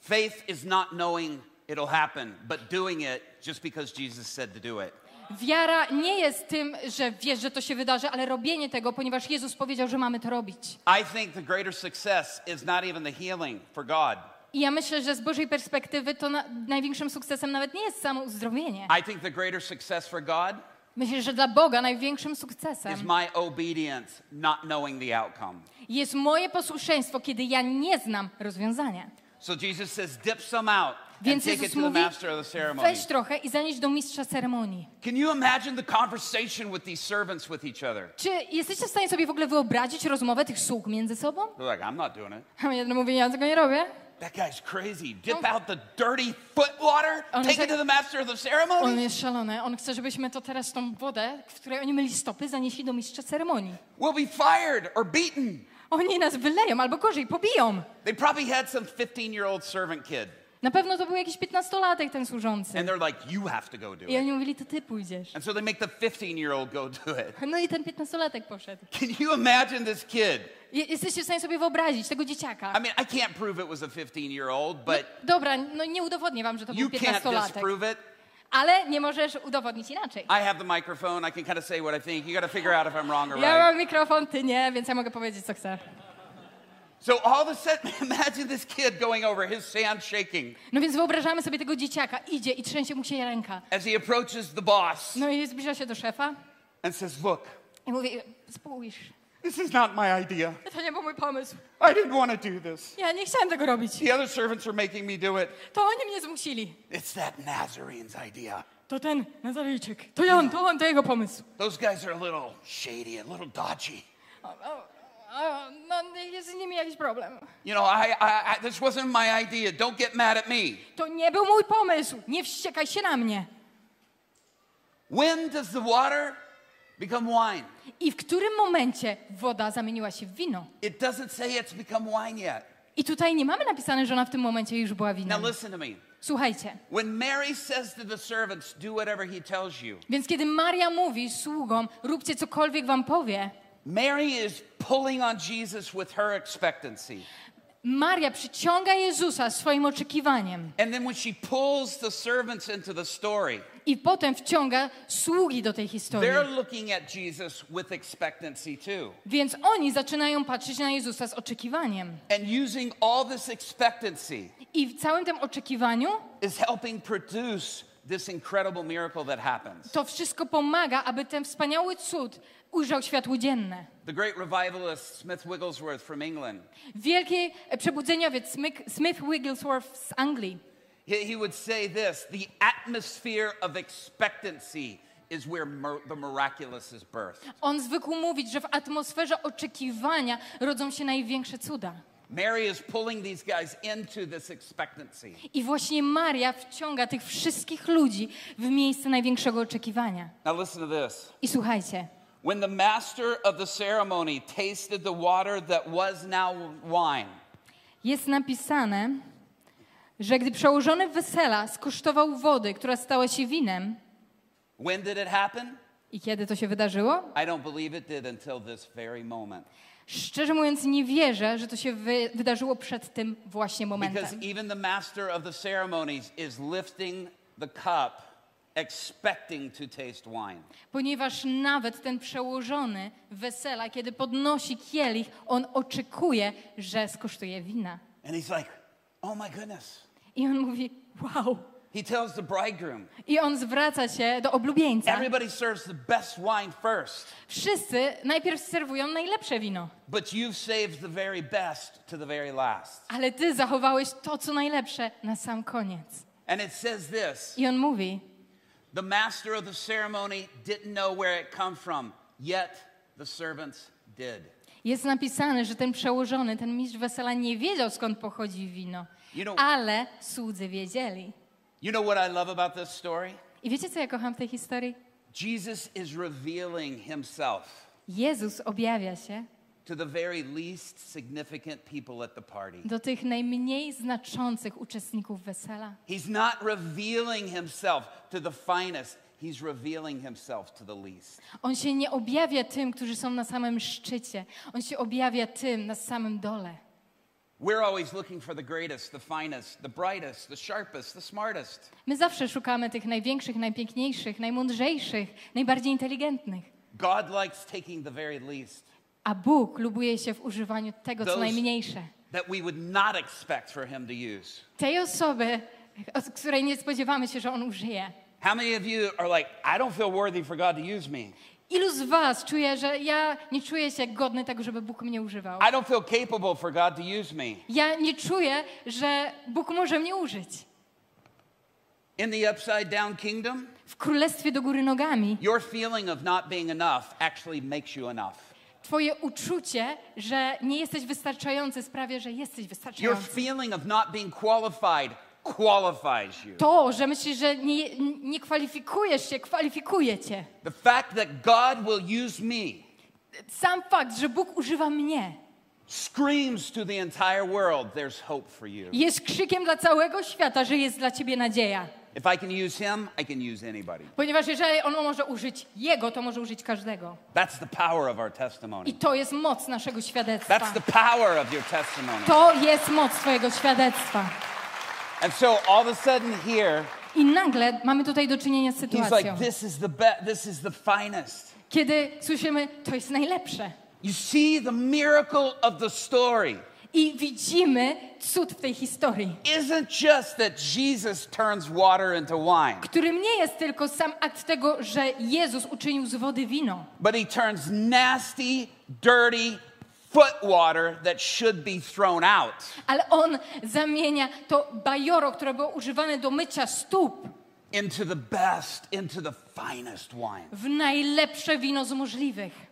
Faith is not knowing it'll happen, but doing it just because Jesus said to do it. Wiara nie jest tym, że wiesz, że to się wydarzy, ale robienie tego, ponieważ Jezus powiedział, że mamy to robić. I think the greater success is not even the healing for God. I ja myślę, że z Bożej perspektywy to na, największym sukcesem nawet nie jest samo uzdrowienie. I think the greater success for God Myślę, że dla Boga największym is sukcesem my obedience, not knowing the outcome. jest moje posłuszeństwo, kiedy ja nie znam rozwiązania. So Jesus says, dip some out Więc Jezus mówi, weź trochę i zanieś do mistrza ceremonii. Can you imagine the conversation with these servants with each other? Czy jesteście w stanie sobie w ogóle wyobrazić rozmowę tych sług między sobą? They're like, I'm not doing it. A jeden mówi, ja tego nie robię. That guy's crazy. Dip out the dirty foot water, On take it to the master of the On ceremony. jest szalony. On chce, żebyśmy to teraz tą wodę, w której oni myli stopy, zanieśli do mistrza ceremonii. We'll be fired or beaten. Oni nas wyleją albo gorzej, pobiją. They probably had some 15 year old servant kid. Na pewno to był jakiś piętnastolatek ten służący. And they're like, you have to go do I it. oni mówili, to ty pójdziesz. And so they make the 15 year old go do it. No i ten piętnastolatek poszedł. Can you imagine this kid? Je- Jesteście w stanie sobie wyobrazić tego dzieciaka. I mean, I can't prove it was a 15 year old, but Dobra, no nie udowodnię wam, że to you był can't piętnastolatek. disprove it. Ale nie możesz udowodnić inaczej. I have the microphone. I can kind of say what I think. You got to figure out if I'm wrong or Ja right. mam mikrofon, ty nie, więc ja mogę powiedzieć, co chcę. So all of a sudden, imagine this kid going over, his hand shaking No więc wyobrażamy sobie tego dzieciaka, idzie i trzęsie mu się ręka. as he approaches the boss No i zbliża się do szefa and says, Look, i mówi, spójrz, this is not my idea. to nie był mój pomysł. I didn't want to do this. Ja nie chciałem tego robić. The other servants are making me do it. To oni mnie zmusili. It's that Nazarene's idea. To ten Nazarejczyk. To ja on, to on, to jego pomysł. Those guys are a little shady, a little dodgy. O, o, o, no jest z nimi jakiś problem. You know, I, I, I, this wasn't my idea. Don't get mad at me. To nie był mój pomysł. Nie wściekaj się na mnie. When does the water become wine? I w którym momencie woda zamieniła się w wino? It doesn't say it's become wine yet. I tutaj nie mamy napisane, że ona w tym momencie już była Now winem. listen to me. Słuchajcie. When Mary says to the servants, do whatever he tells you, Więc kiedy Maria mówi sługom, róbcie cokolwiek wam powie, Mary is pulling on Jesus with her expectancy. Maria przyciąga Jezusa swoim oczekiwaniem And then when she pulls the servants into the story, i potem wciąga sługi do tej historii. they're looking at Jesus with expectancy too. Więc oni zaczynają patrzeć na Jezusa z oczekiwaniem. And using all this expectancy I w całym tym oczekiwaniu is helping produce this incredible miracle that happens. to wszystko pomaga, aby ten wspaniały cud ujrzał światło dzienne. The great revivalist Smith Wigglesworth from England, Wielki przebudzeniowiec Smith, Wigglesworth z Anglii he, he would say this the atmosphere of expectancy is where the miraculous is birthed. On zwykł mówić, że w atmosferze oczekiwania rodzą się największe cuda. Mary is pulling these guys into this expectancy. I właśnie Maria wciąga tych wszystkich ludzi w miejsce największego oczekiwania. Now, listen to this. I słuchajcie, When the master of the ceremony tasted the water that was now wine, jest napisane, że gdy przełożony wesela skosztował wody, która stała się winem, when did it happen? i kiedy to się wydarzyło? I don't believe it did until this very moment. Szczerze mówiąc, nie wierzę, że to się wy wydarzyło przed tym właśnie Because momentem. even the master of the ceremonies is lifting the cup, expecting to taste wine. Ponieważ nawet ten przełożony wesela, kiedy podnosi kielich, on oczekuje, że skosztuje wina. And he's like, oh my goodness. I on mówi, wow. He tells the bridegroom, I on zwraca się do oblubieńca. everybody serves the best wine first, Wszyscy najpierw serwują najlepsze wino, but you've saved the very best to the very last. ale ty zachowałeś to, co najlepsze na sam koniec. And it says this I on mówi, the master of the ceremony didn't know where it come from, yet the servants did. jest napisane, że ten przełożony, ten mistrz wesela nie wiedział skąd pochodzi wino, You know- ale słudzy wiedzieli. You know what I love about this story? I wiecie, co ja kocham w tej historii? Jesus is revealing himself Jezus objawia się to the very least significant people at the party. do tych najmniej znaczących uczestników wesela. He's not revealing himself to the finest, he's revealing himself to the least. On się nie objawia tym, którzy są na samym szczycie. On się objawia tym na samym dole. We're always looking for the greatest, the finest, the brightest, the sharpest, the smartest. My zawsze szukamy tych największych, najpiękniejszych, najmądrzejszych, najbardziej inteligentnych. God likes taking the very least, A Bóg lubuje się w używaniu tego, co najmniejsze. that we would not expect for him to use. Tej osoby, od której nie spodziewamy się, że On użyje. How many of you are like, I don't feel worthy for God to use me? Ilu z was czuje, że ja nie czuję się godny tego, żeby Bóg mnie używał? I don't feel capable for God to use me. Ja nie czuję, że Bóg może mnie użyć. In the upside down kingdom, W królestwie do góry nogami your feeling of not being enough actually makes you enough. Twoje uczucie, że nie jesteś wystarczający sprawia, że jesteś Your wystarczający. feeling of not being qualified qualifies you. To, że myślisz, że nie, nie kwalifikujesz się, kwalifikuje cię. The fact that God will use me Sam fakt, że Bóg używa mnie, screams to the entire world there's hope for you. jest krzykiem dla całego świata, że jest dla ciebie nadzieja. If I can use him, I can use anybody. Ponieważ jeżeli on może użyć jego, to może użyć każdego. That's the power of our I testimony. to jest moc naszego świadectwa. That's the power of your testimony. To jest moc twojego świadectwa. And so all of a sudden here, I nagle mamy tutaj do czynienia z he's sytuacją, like, this is the best, this is the finest. kiedy słyszymy, to jest najlepsze. You see the miracle of the story I widzimy cud w tej historii, isn't just that Jesus turns water into wine, którym nie jest tylko sam akt tego, że Jezus uczynił z wody wino, but he turns nasty, dirty foot water that should be thrown out ale on zamienia to bajoro, które było używane do mycia stóp, into the best, into the finest wine. w najlepsze wino z możliwych.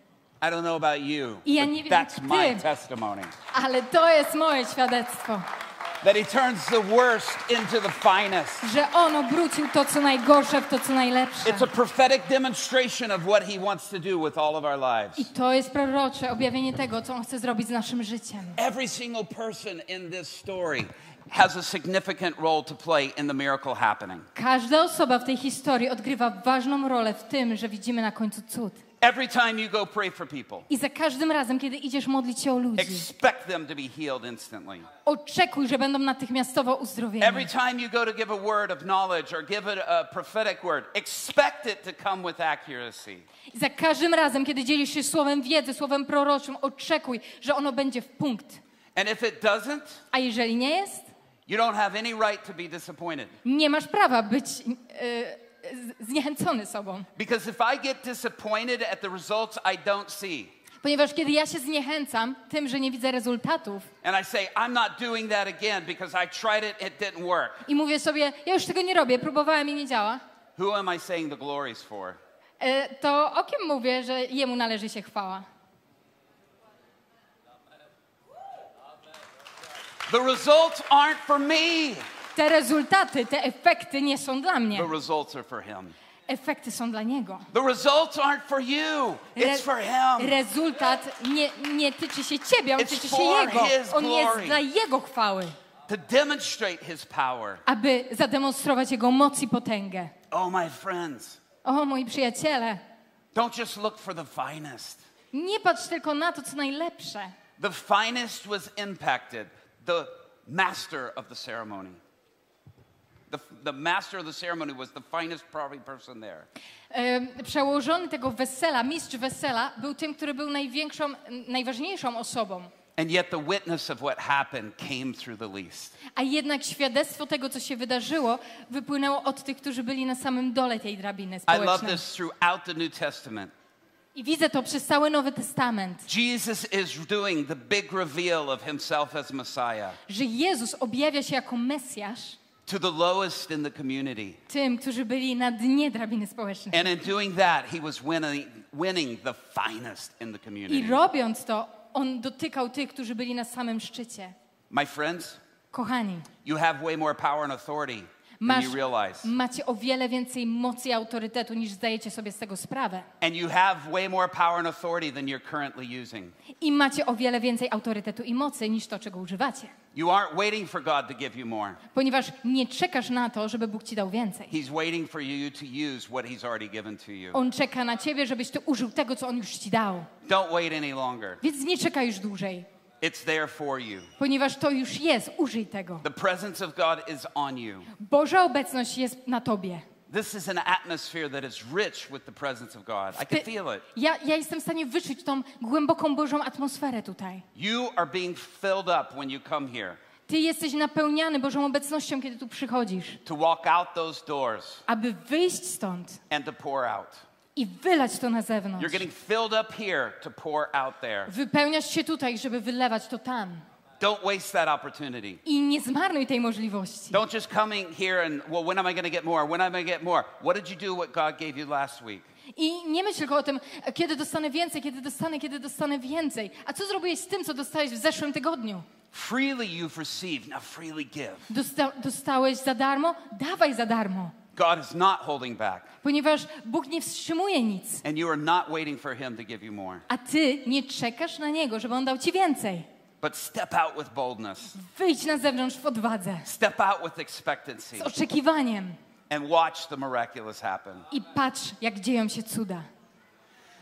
I don't know about you, I ja nie wiem, that's jak my ty. testimony. Ale to jest moje świadectwo, That he turns the worst into the finest. że on obrócił to, co najgorsze, w to, co najlepsze. It's a prophetic demonstration of what he wants to do with all of our I lives. to jest prorocze objawienie tego, co on chce zrobić z naszym życiem. Every single person in this story has a significant role to play in the miracle happening. Każda osoba w tej historii odgrywa ważną rolę w tym, że widzimy na końcu cud. Every time you go pray for people, I za każdym razem, kiedy idziesz modlić się o ludzi, expect them to be healed instantly. oczekuj, że będą natychmiastowo Every uzdrowieni. time you go to give a word of knowledge or give it a prophetic word, expect it to come with accuracy. I za każdym razem, kiedy dzielisz się słowem wiedzy, słowem proroczym, oczekuj, że ono będzie w punkt. And if it doesn't, A jeżeli nie jest, you don't have any right to be disappointed. nie masz prawa być z- zniechęcony sobą. Because if I get disappointed at the results I don't see, Ponieważ kiedy ja się zniechęcam tym, że nie widzę rezultatów and I say, I'm not doing that again because I tried it, it didn't work, i mówię sobie, ja już tego nie robię, próbowałem i nie działa, who am I saying the glory's for? e, to o kim mówię, że jemu należy się chwała? The results aren't for me, Te rezultaty, te efekty nie są dla mnie. the results are for him. Efekty są dla niego. The results aren't for you, it's for him. rezultat nie, nie tyczy się ciebie, on It's tyczy się for jego. his On jest glory. dla jego chwały, To demonstrate his power. aby zademonstrować jego moc i potęgę. Oh, my friends, O, moi przyjaciele, don't just look for the finest. nie patrz tylko na to, co najlepsze. The finest was impacted, the master of the ceremony. The, the master of the ceremony was the finest probably person there. Em, Przełożony tego wesela, mistrz wesela, był tym, który był największą, najważniejszą osobą. And yet the witness of what happened came through the least. A jednak świadectwo tego, co się wydarzyło, wypłynęło od tych, którzy byli na samym dole tej drabiny I love this throughout the New Testament. I widzę to przez cały Nowy Testament, Jesus is doing the big reveal of himself as Messiah że Jezus objawia się jako Mesjasz to the lowest in the community. tym, którzy byli na dnie drabiny społecznej. And in doing that, he was winning, winning the finest in the I community. robiąc to, on dotykał tych, którzy byli na samym szczycie. My friends, Kochani, you have way more power and authority than masz, you realize. macie o wiele więcej mocy i autorytetu, niż zdajecie sobie z tego sprawę. And you have way more power and authority than you're currently using. I macie o wiele więcej autorytetu i mocy, niż to, czego używacie. You aren't waiting for God to give you more. Ponieważ nie czekasz na to, żeby Bóg ci dał więcej. He's waiting for you to use what he's already given to you. On czeka na ciebie, żebyś ty użył tego, co on już ci dał. Don't wait any longer. Więc nie czekaj już dłużej, It's there for you. ponieważ to już jest. Użyj tego. The presence of God is on you. Boża obecność jest na tobie. This is an atmosphere that is rich with the presence of God. I can feel it. Ja, ja jestem w stanie wyczuć tą głęboką Bożą atmosferę tutaj. You are being filled up when you come here Ty jesteś napełniany Bożą obecnością, kiedy tu przychodzisz, to walk out those doors aby wyjść stąd and to pour out. i wylać to na You're zewnątrz. getting filled up here to pour out there. Wypełniasz się tutaj, żeby wylewać to tam. Don't waste that opportunity. I nie zmarnuj tej możliwości. Don't just coming here and, well, when am I going to get more? When am I going to get more? What did you do what God gave you last week? I nie myśl tylko o tym, kiedy dostanę więcej, kiedy dostanę, kiedy dostanę więcej. A co zrobiłeś z tym, co dostałeś w zeszłym tygodniu? Freely you've received, now freely give. Dosta dostałeś za darmo? Dawaj za darmo. God is not holding back, Ponieważ Bóg nie wstrzymuje nic. and you are not waiting for Him to give you more. A ty nie czekasz na Niego, żeby On dał ci więcej. But step out with boldness, Wyjdź na zewnątrz w odwadze, step out with expectancy, z oczekiwaniem and watch the miraculous happen. i patrz, jak dzieją się cuda.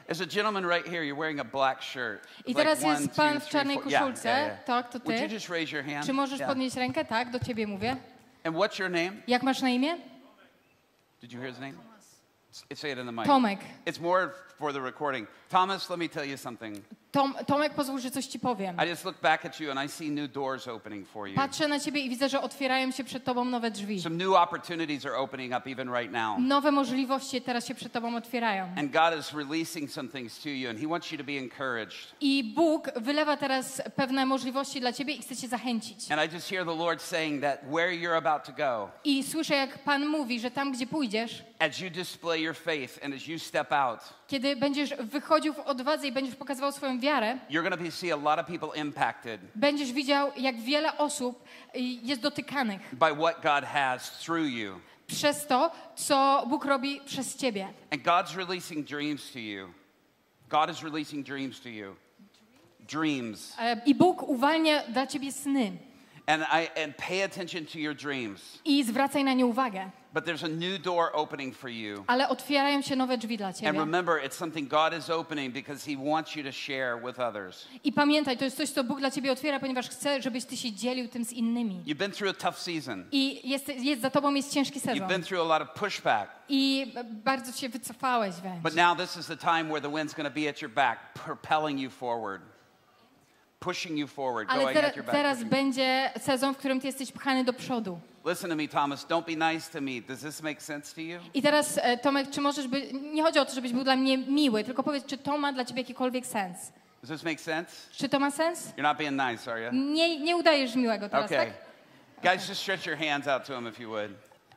There's a gentleman right here, you're wearing a black shirt. I Like teraz one, jest two, pan w three, czarnej four- yeah, koszulce. yeah, yeah. Tak, to Would you ty. just raise your hand? Czy możesz Yeah. podnieść rękę? Tak, do ciebie mówię. And what's your name? Jak masz na imię? Did you hear his name? Say it in the mic. Tomek. It's more for the recording. Thomas, let me tell you something. Tom, Tomek, pozwól, że coś ci powiem. I just look back at you and I see new doors opening for you. Patrzę na ciebie i widzę, że otwierają się przed tobą nowe drzwi. Some new opportunities are opening up even right now. Nowe możliwości teraz się przed tobą otwierają. And God is releasing some things to you and He wants you to be encouraged. I Bóg wylewa teraz pewne możliwości dla ciebie i chce cię zachęcić. And I just hear the Lord saying that where you're about to go, I słyszę, jak Pan mówi, że tam, gdzie pójdziesz, as you display your faith and as you step out, kiedy będziesz wychodził w odwadze i będziesz pokazywał swoją wiarę, będziesz widział, jak wiele osób y, jest dotykanych by what God has through you. przez to, co Bóg robi przez ciebie. And God's releasing dreams to you. God is releasing dreams to you. Dreams. E, I Bóg uwalnia dla ciebie sny. And I and pay attention to your dreams. I zwracaj na nie uwagę. But there's a new door opening for you. Ale otwierają się nowe drzwi dla And ciebie. remember, it's something God is opening because He wants you to share with others. I pamiętaj, to jest coś, co Bóg dla ciebie otwiera, ponieważ chce, żebyś ty się dzielił tym z innymi. You've been through a tough season. I jest, jest za tobą jest ciężki You've sezon. been through a lot of pushback. I bardzo się wycofałeś wręcz. But now this is the time where the wind's going to be at your back, propelling you forward, pushing you forward, Ale going at your back. teraz będzie sezon, w którym ty jesteś pchany do przodu. Listen to me, Thomas. Don't be nice to me. Does this make sense to you? I teraz, e, Tomek, czy możesz być... Nie chodzi o to, żebyś był dla mnie miły, tylko powiedz, czy to ma dla ciebie jakikolwiek sens. Does this make sense? Czy to ma sens? You're not being nice, are you? Nie, nie udajesz miłego teraz, Okay. tak? Guys, just stretch your hands out to him if you would.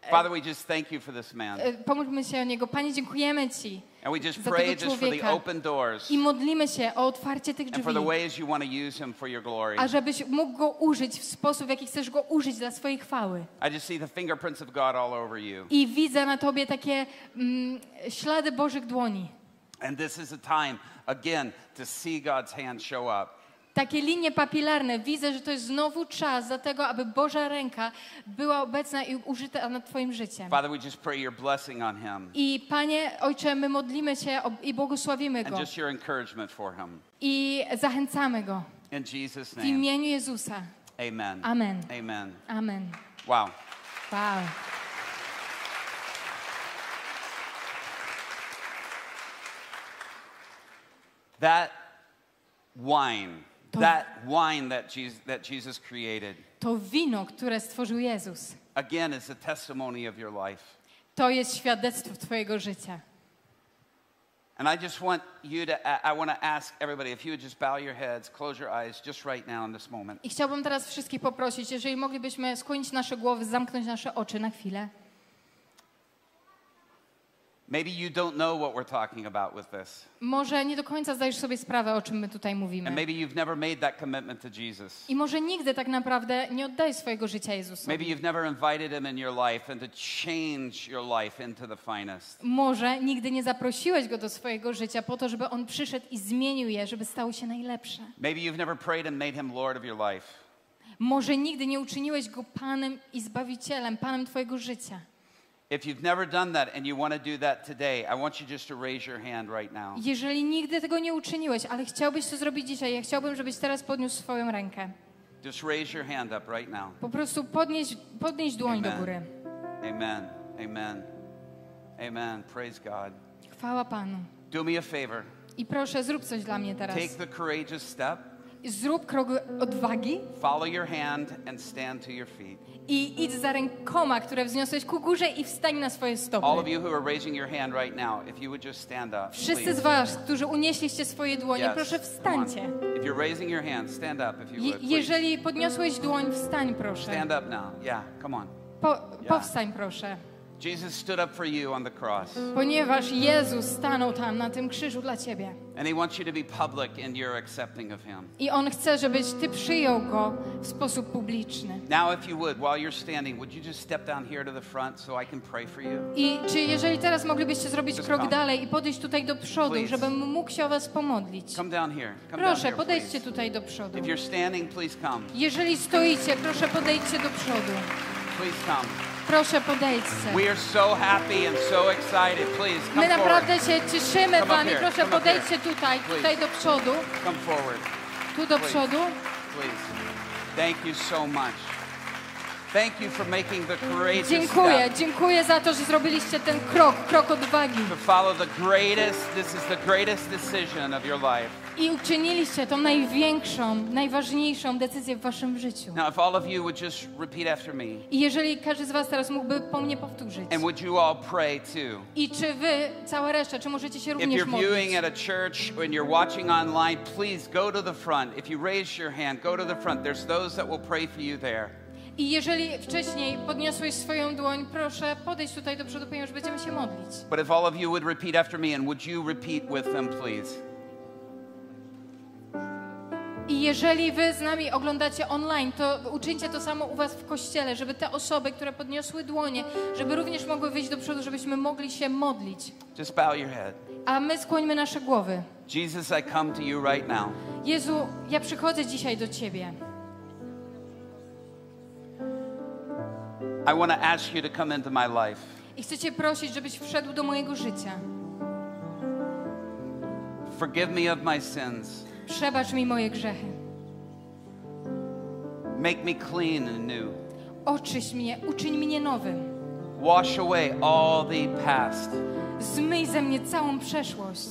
Father, we just thank you for this man. E, Pomóżmy się o niego. Panie, dziękujemy Ci And we just pray just for the open doors i modlimy się o otwarcie tych and drzwi. for the ways you want to use him for your glory. A żebyś mógł go użyć w sposób, w jaki chcesz go użyć dla swojej chwały. I just see the fingerprints of God all over you. I widzę na Tobie takie mm, ślady Bożych dłoni. And this is a time, again, to see God's hand show up. Takie linie papilarne. Widzę, że to jest znowu czas do tego, aby Boża ręka była obecna i użyta nad Twoim życiem. Father, we just pray your blessing on him I Panie, Ojcze, my modlimy się i błogosławimy and go. just your encouragement for him. I zachęcamy go. In Jesus' W name, imieniu Jezusa. amen. Amen. Amen. Amen. Wow. Wow. That wine, To- that wine that Jesus, that Jesus created, To wino, które stworzył Jezus, again, is a testimony of your life. to jest świadectwo Twojego życia. And I just want you to, I want to ask everybody if you would just bow your heads, close your eyes just right now in this moment. I chciałbym teraz wszystkich poprosić, jeżeli moglibyśmy skłonić nasze głowy, zamknąć nasze oczy na chwilę. Maybe you don't know what we're talking about with this. Może nie do końca zdajesz sobie sprawę, o czym my tutaj And mówimy. maybe you've never made that commitment to Jesus. I może nigdy tak naprawdę nie oddajesz swojego życia Maybe Jezusowi. you've never invited him in your life and to change your life into the finest. Może nigdy nie zaprosiłeś go do swojego życia po to, żeby on przyszedł i zmienił je, żeby stało się najlepsze. Maybe you've never prayed and made him Lord of your life. Może nigdy nie uczyniłeś go Panem i Zbawicielem, Panem Twojego życia. If you've never done that and you want to do that today, I want you just to raise your hand right now. Jeżeli nigdy tego nie uczyniłeś, ale chciałbyś to zrobić dzisiaj, ja chciałbym, żebyś teraz podniósł swoją rękę. Just raise your hand up right now. Po prostu podnieś, podnieś dłoń do Amen. góry. Amen. Amen. Amen. Praise God. Chwała Panu. Do me a favor. I proszę, zrób coś dla mnie teraz. Take the courageous step Zrób krok odwagi follow your hand, and stand to your feet. I idź za rękoma, które wzniosłeś ku górze i wstań na swoje All of stopy. you who are raising your hand right now, if you would just stand up. Wszyscy z was, którzy unieśliście swoje dłonie, Yes, proszę wstańcie. If you're raising your hand, stand up if you Je, would. please. jeżeli podniosłeś dłoń, wstań proszę. Stand up now. Yeah, come on. Po, powstań proszę. Jesus stood up for you on the cross, Ponieważ Jezus stanął tam na tym krzyżu dla ciebie. and He wants you to be public in your accepting of Him. I On chce, żebyś ty przyjął Go w sposób publiczny. Now, if you would, while you're standing, would you just step down here to the front so I can pray for you? I czy jeżeli teraz moglibyście zrobić Just krok come. dalej i podejść tutaj do przodu, Please. żebym mógł się o was pomodlić? Come down here. Come down Proszę, here, podejdźcie please. tutaj do przodu. If you're standing, please come. Jeżeli stoicie, proszę podejdźcie do przodu. Please come. Proszę podejdźcie. We are so happy and so excited. Please come My forward. naprawdę się cieszymy Come wami. Proszę come podejdźcie tutaj, Please. tutaj do przodu. Come forward, Tu do Please. przodu. please. Thank you so much. Thank you for making the courageous Dziękuję, step dziękuję za to, że zrobiliście ten krok, krok odwagi. to follow the greatest. This is the greatest decision of your life. I uczyniliście tą największą, najważniejszą decyzję w waszym życiu. Now, if all of you would just repeat after me, I jeżeli każdy z was teraz mógłby po mnie powtórzyć. and would you all pray too? I czy wy, cała reszta, czy możecie się If również you're viewing modlić? at a church and you're watching online, please go to the front. If you raise your hand, go to the front. There's those that will pray for you there. I jeżeli wcześniej podniosłeś swoją dłoń, proszę podejść tutaj do przodu, ponieważ będziemy się modlić. But if all of you would repeat after me, and would you repeat with them, please? I jeżeli wy z nami oglądacie online, to uczyńcie to samo u was w kościele, żeby te osoby, które podniosły dłonie, żeby również mogły wyjść do przodu, żebyśmy mogli się modlić. Just bow your head. A my skłońmy nasze głowy. Jesus, I come to you right now. Jezu, ja przychodzę dzisiaj do Ciebie. I want to ask you to come into my life. I chcę Cię prosić, żebyś wszedł do mojego życia. Forgive me of my sins. Przebacz mi moje grzechy. Make me clean and new. Oczyś mnie, uczyń mnie nowym. Wash away all the past. Zmyj ze mnie całą przeszłość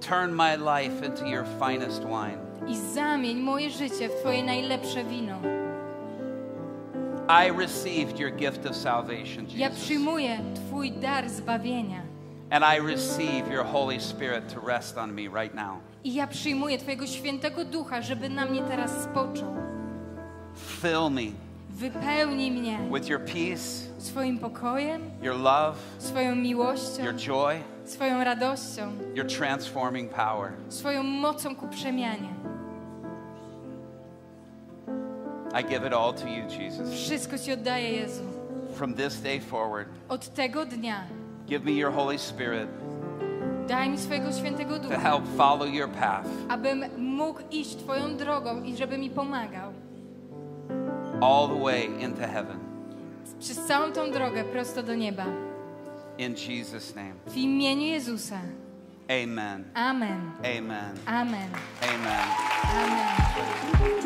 Turn my life into your finest wine. i zamień moje życie w Twoje najlepsze wino. I received your gift of salvation, Ja Jesus. przyjmuję Twój dar zbawienia And I receive your Holy Spirit to rest on me right now. i ja przyjmuję Twojego świętego ducha, żeby na mnie teraz spoczął. Fill me Wypełnij mnie with your peace, swoim pokojem, your love, swoją miłością, your joy, swoją radością, your transforming power. swoją mocą ku przemianie. I give it all to you, Jesus. Wszystko Ci oddaję, Jezu. From this day forward, Od tego dnia give me your Holy Spirit daj mi swojego świętego to ducha, help follow your path abym mógł iść Twoją drogą i żeby mi pomagał. all the way into heaven. Przez całą tą drogę prosto do nieba. In Jesus' name. W imieniu Jezusa. Amen. Amen. Amen. Amen. Amen. Amen.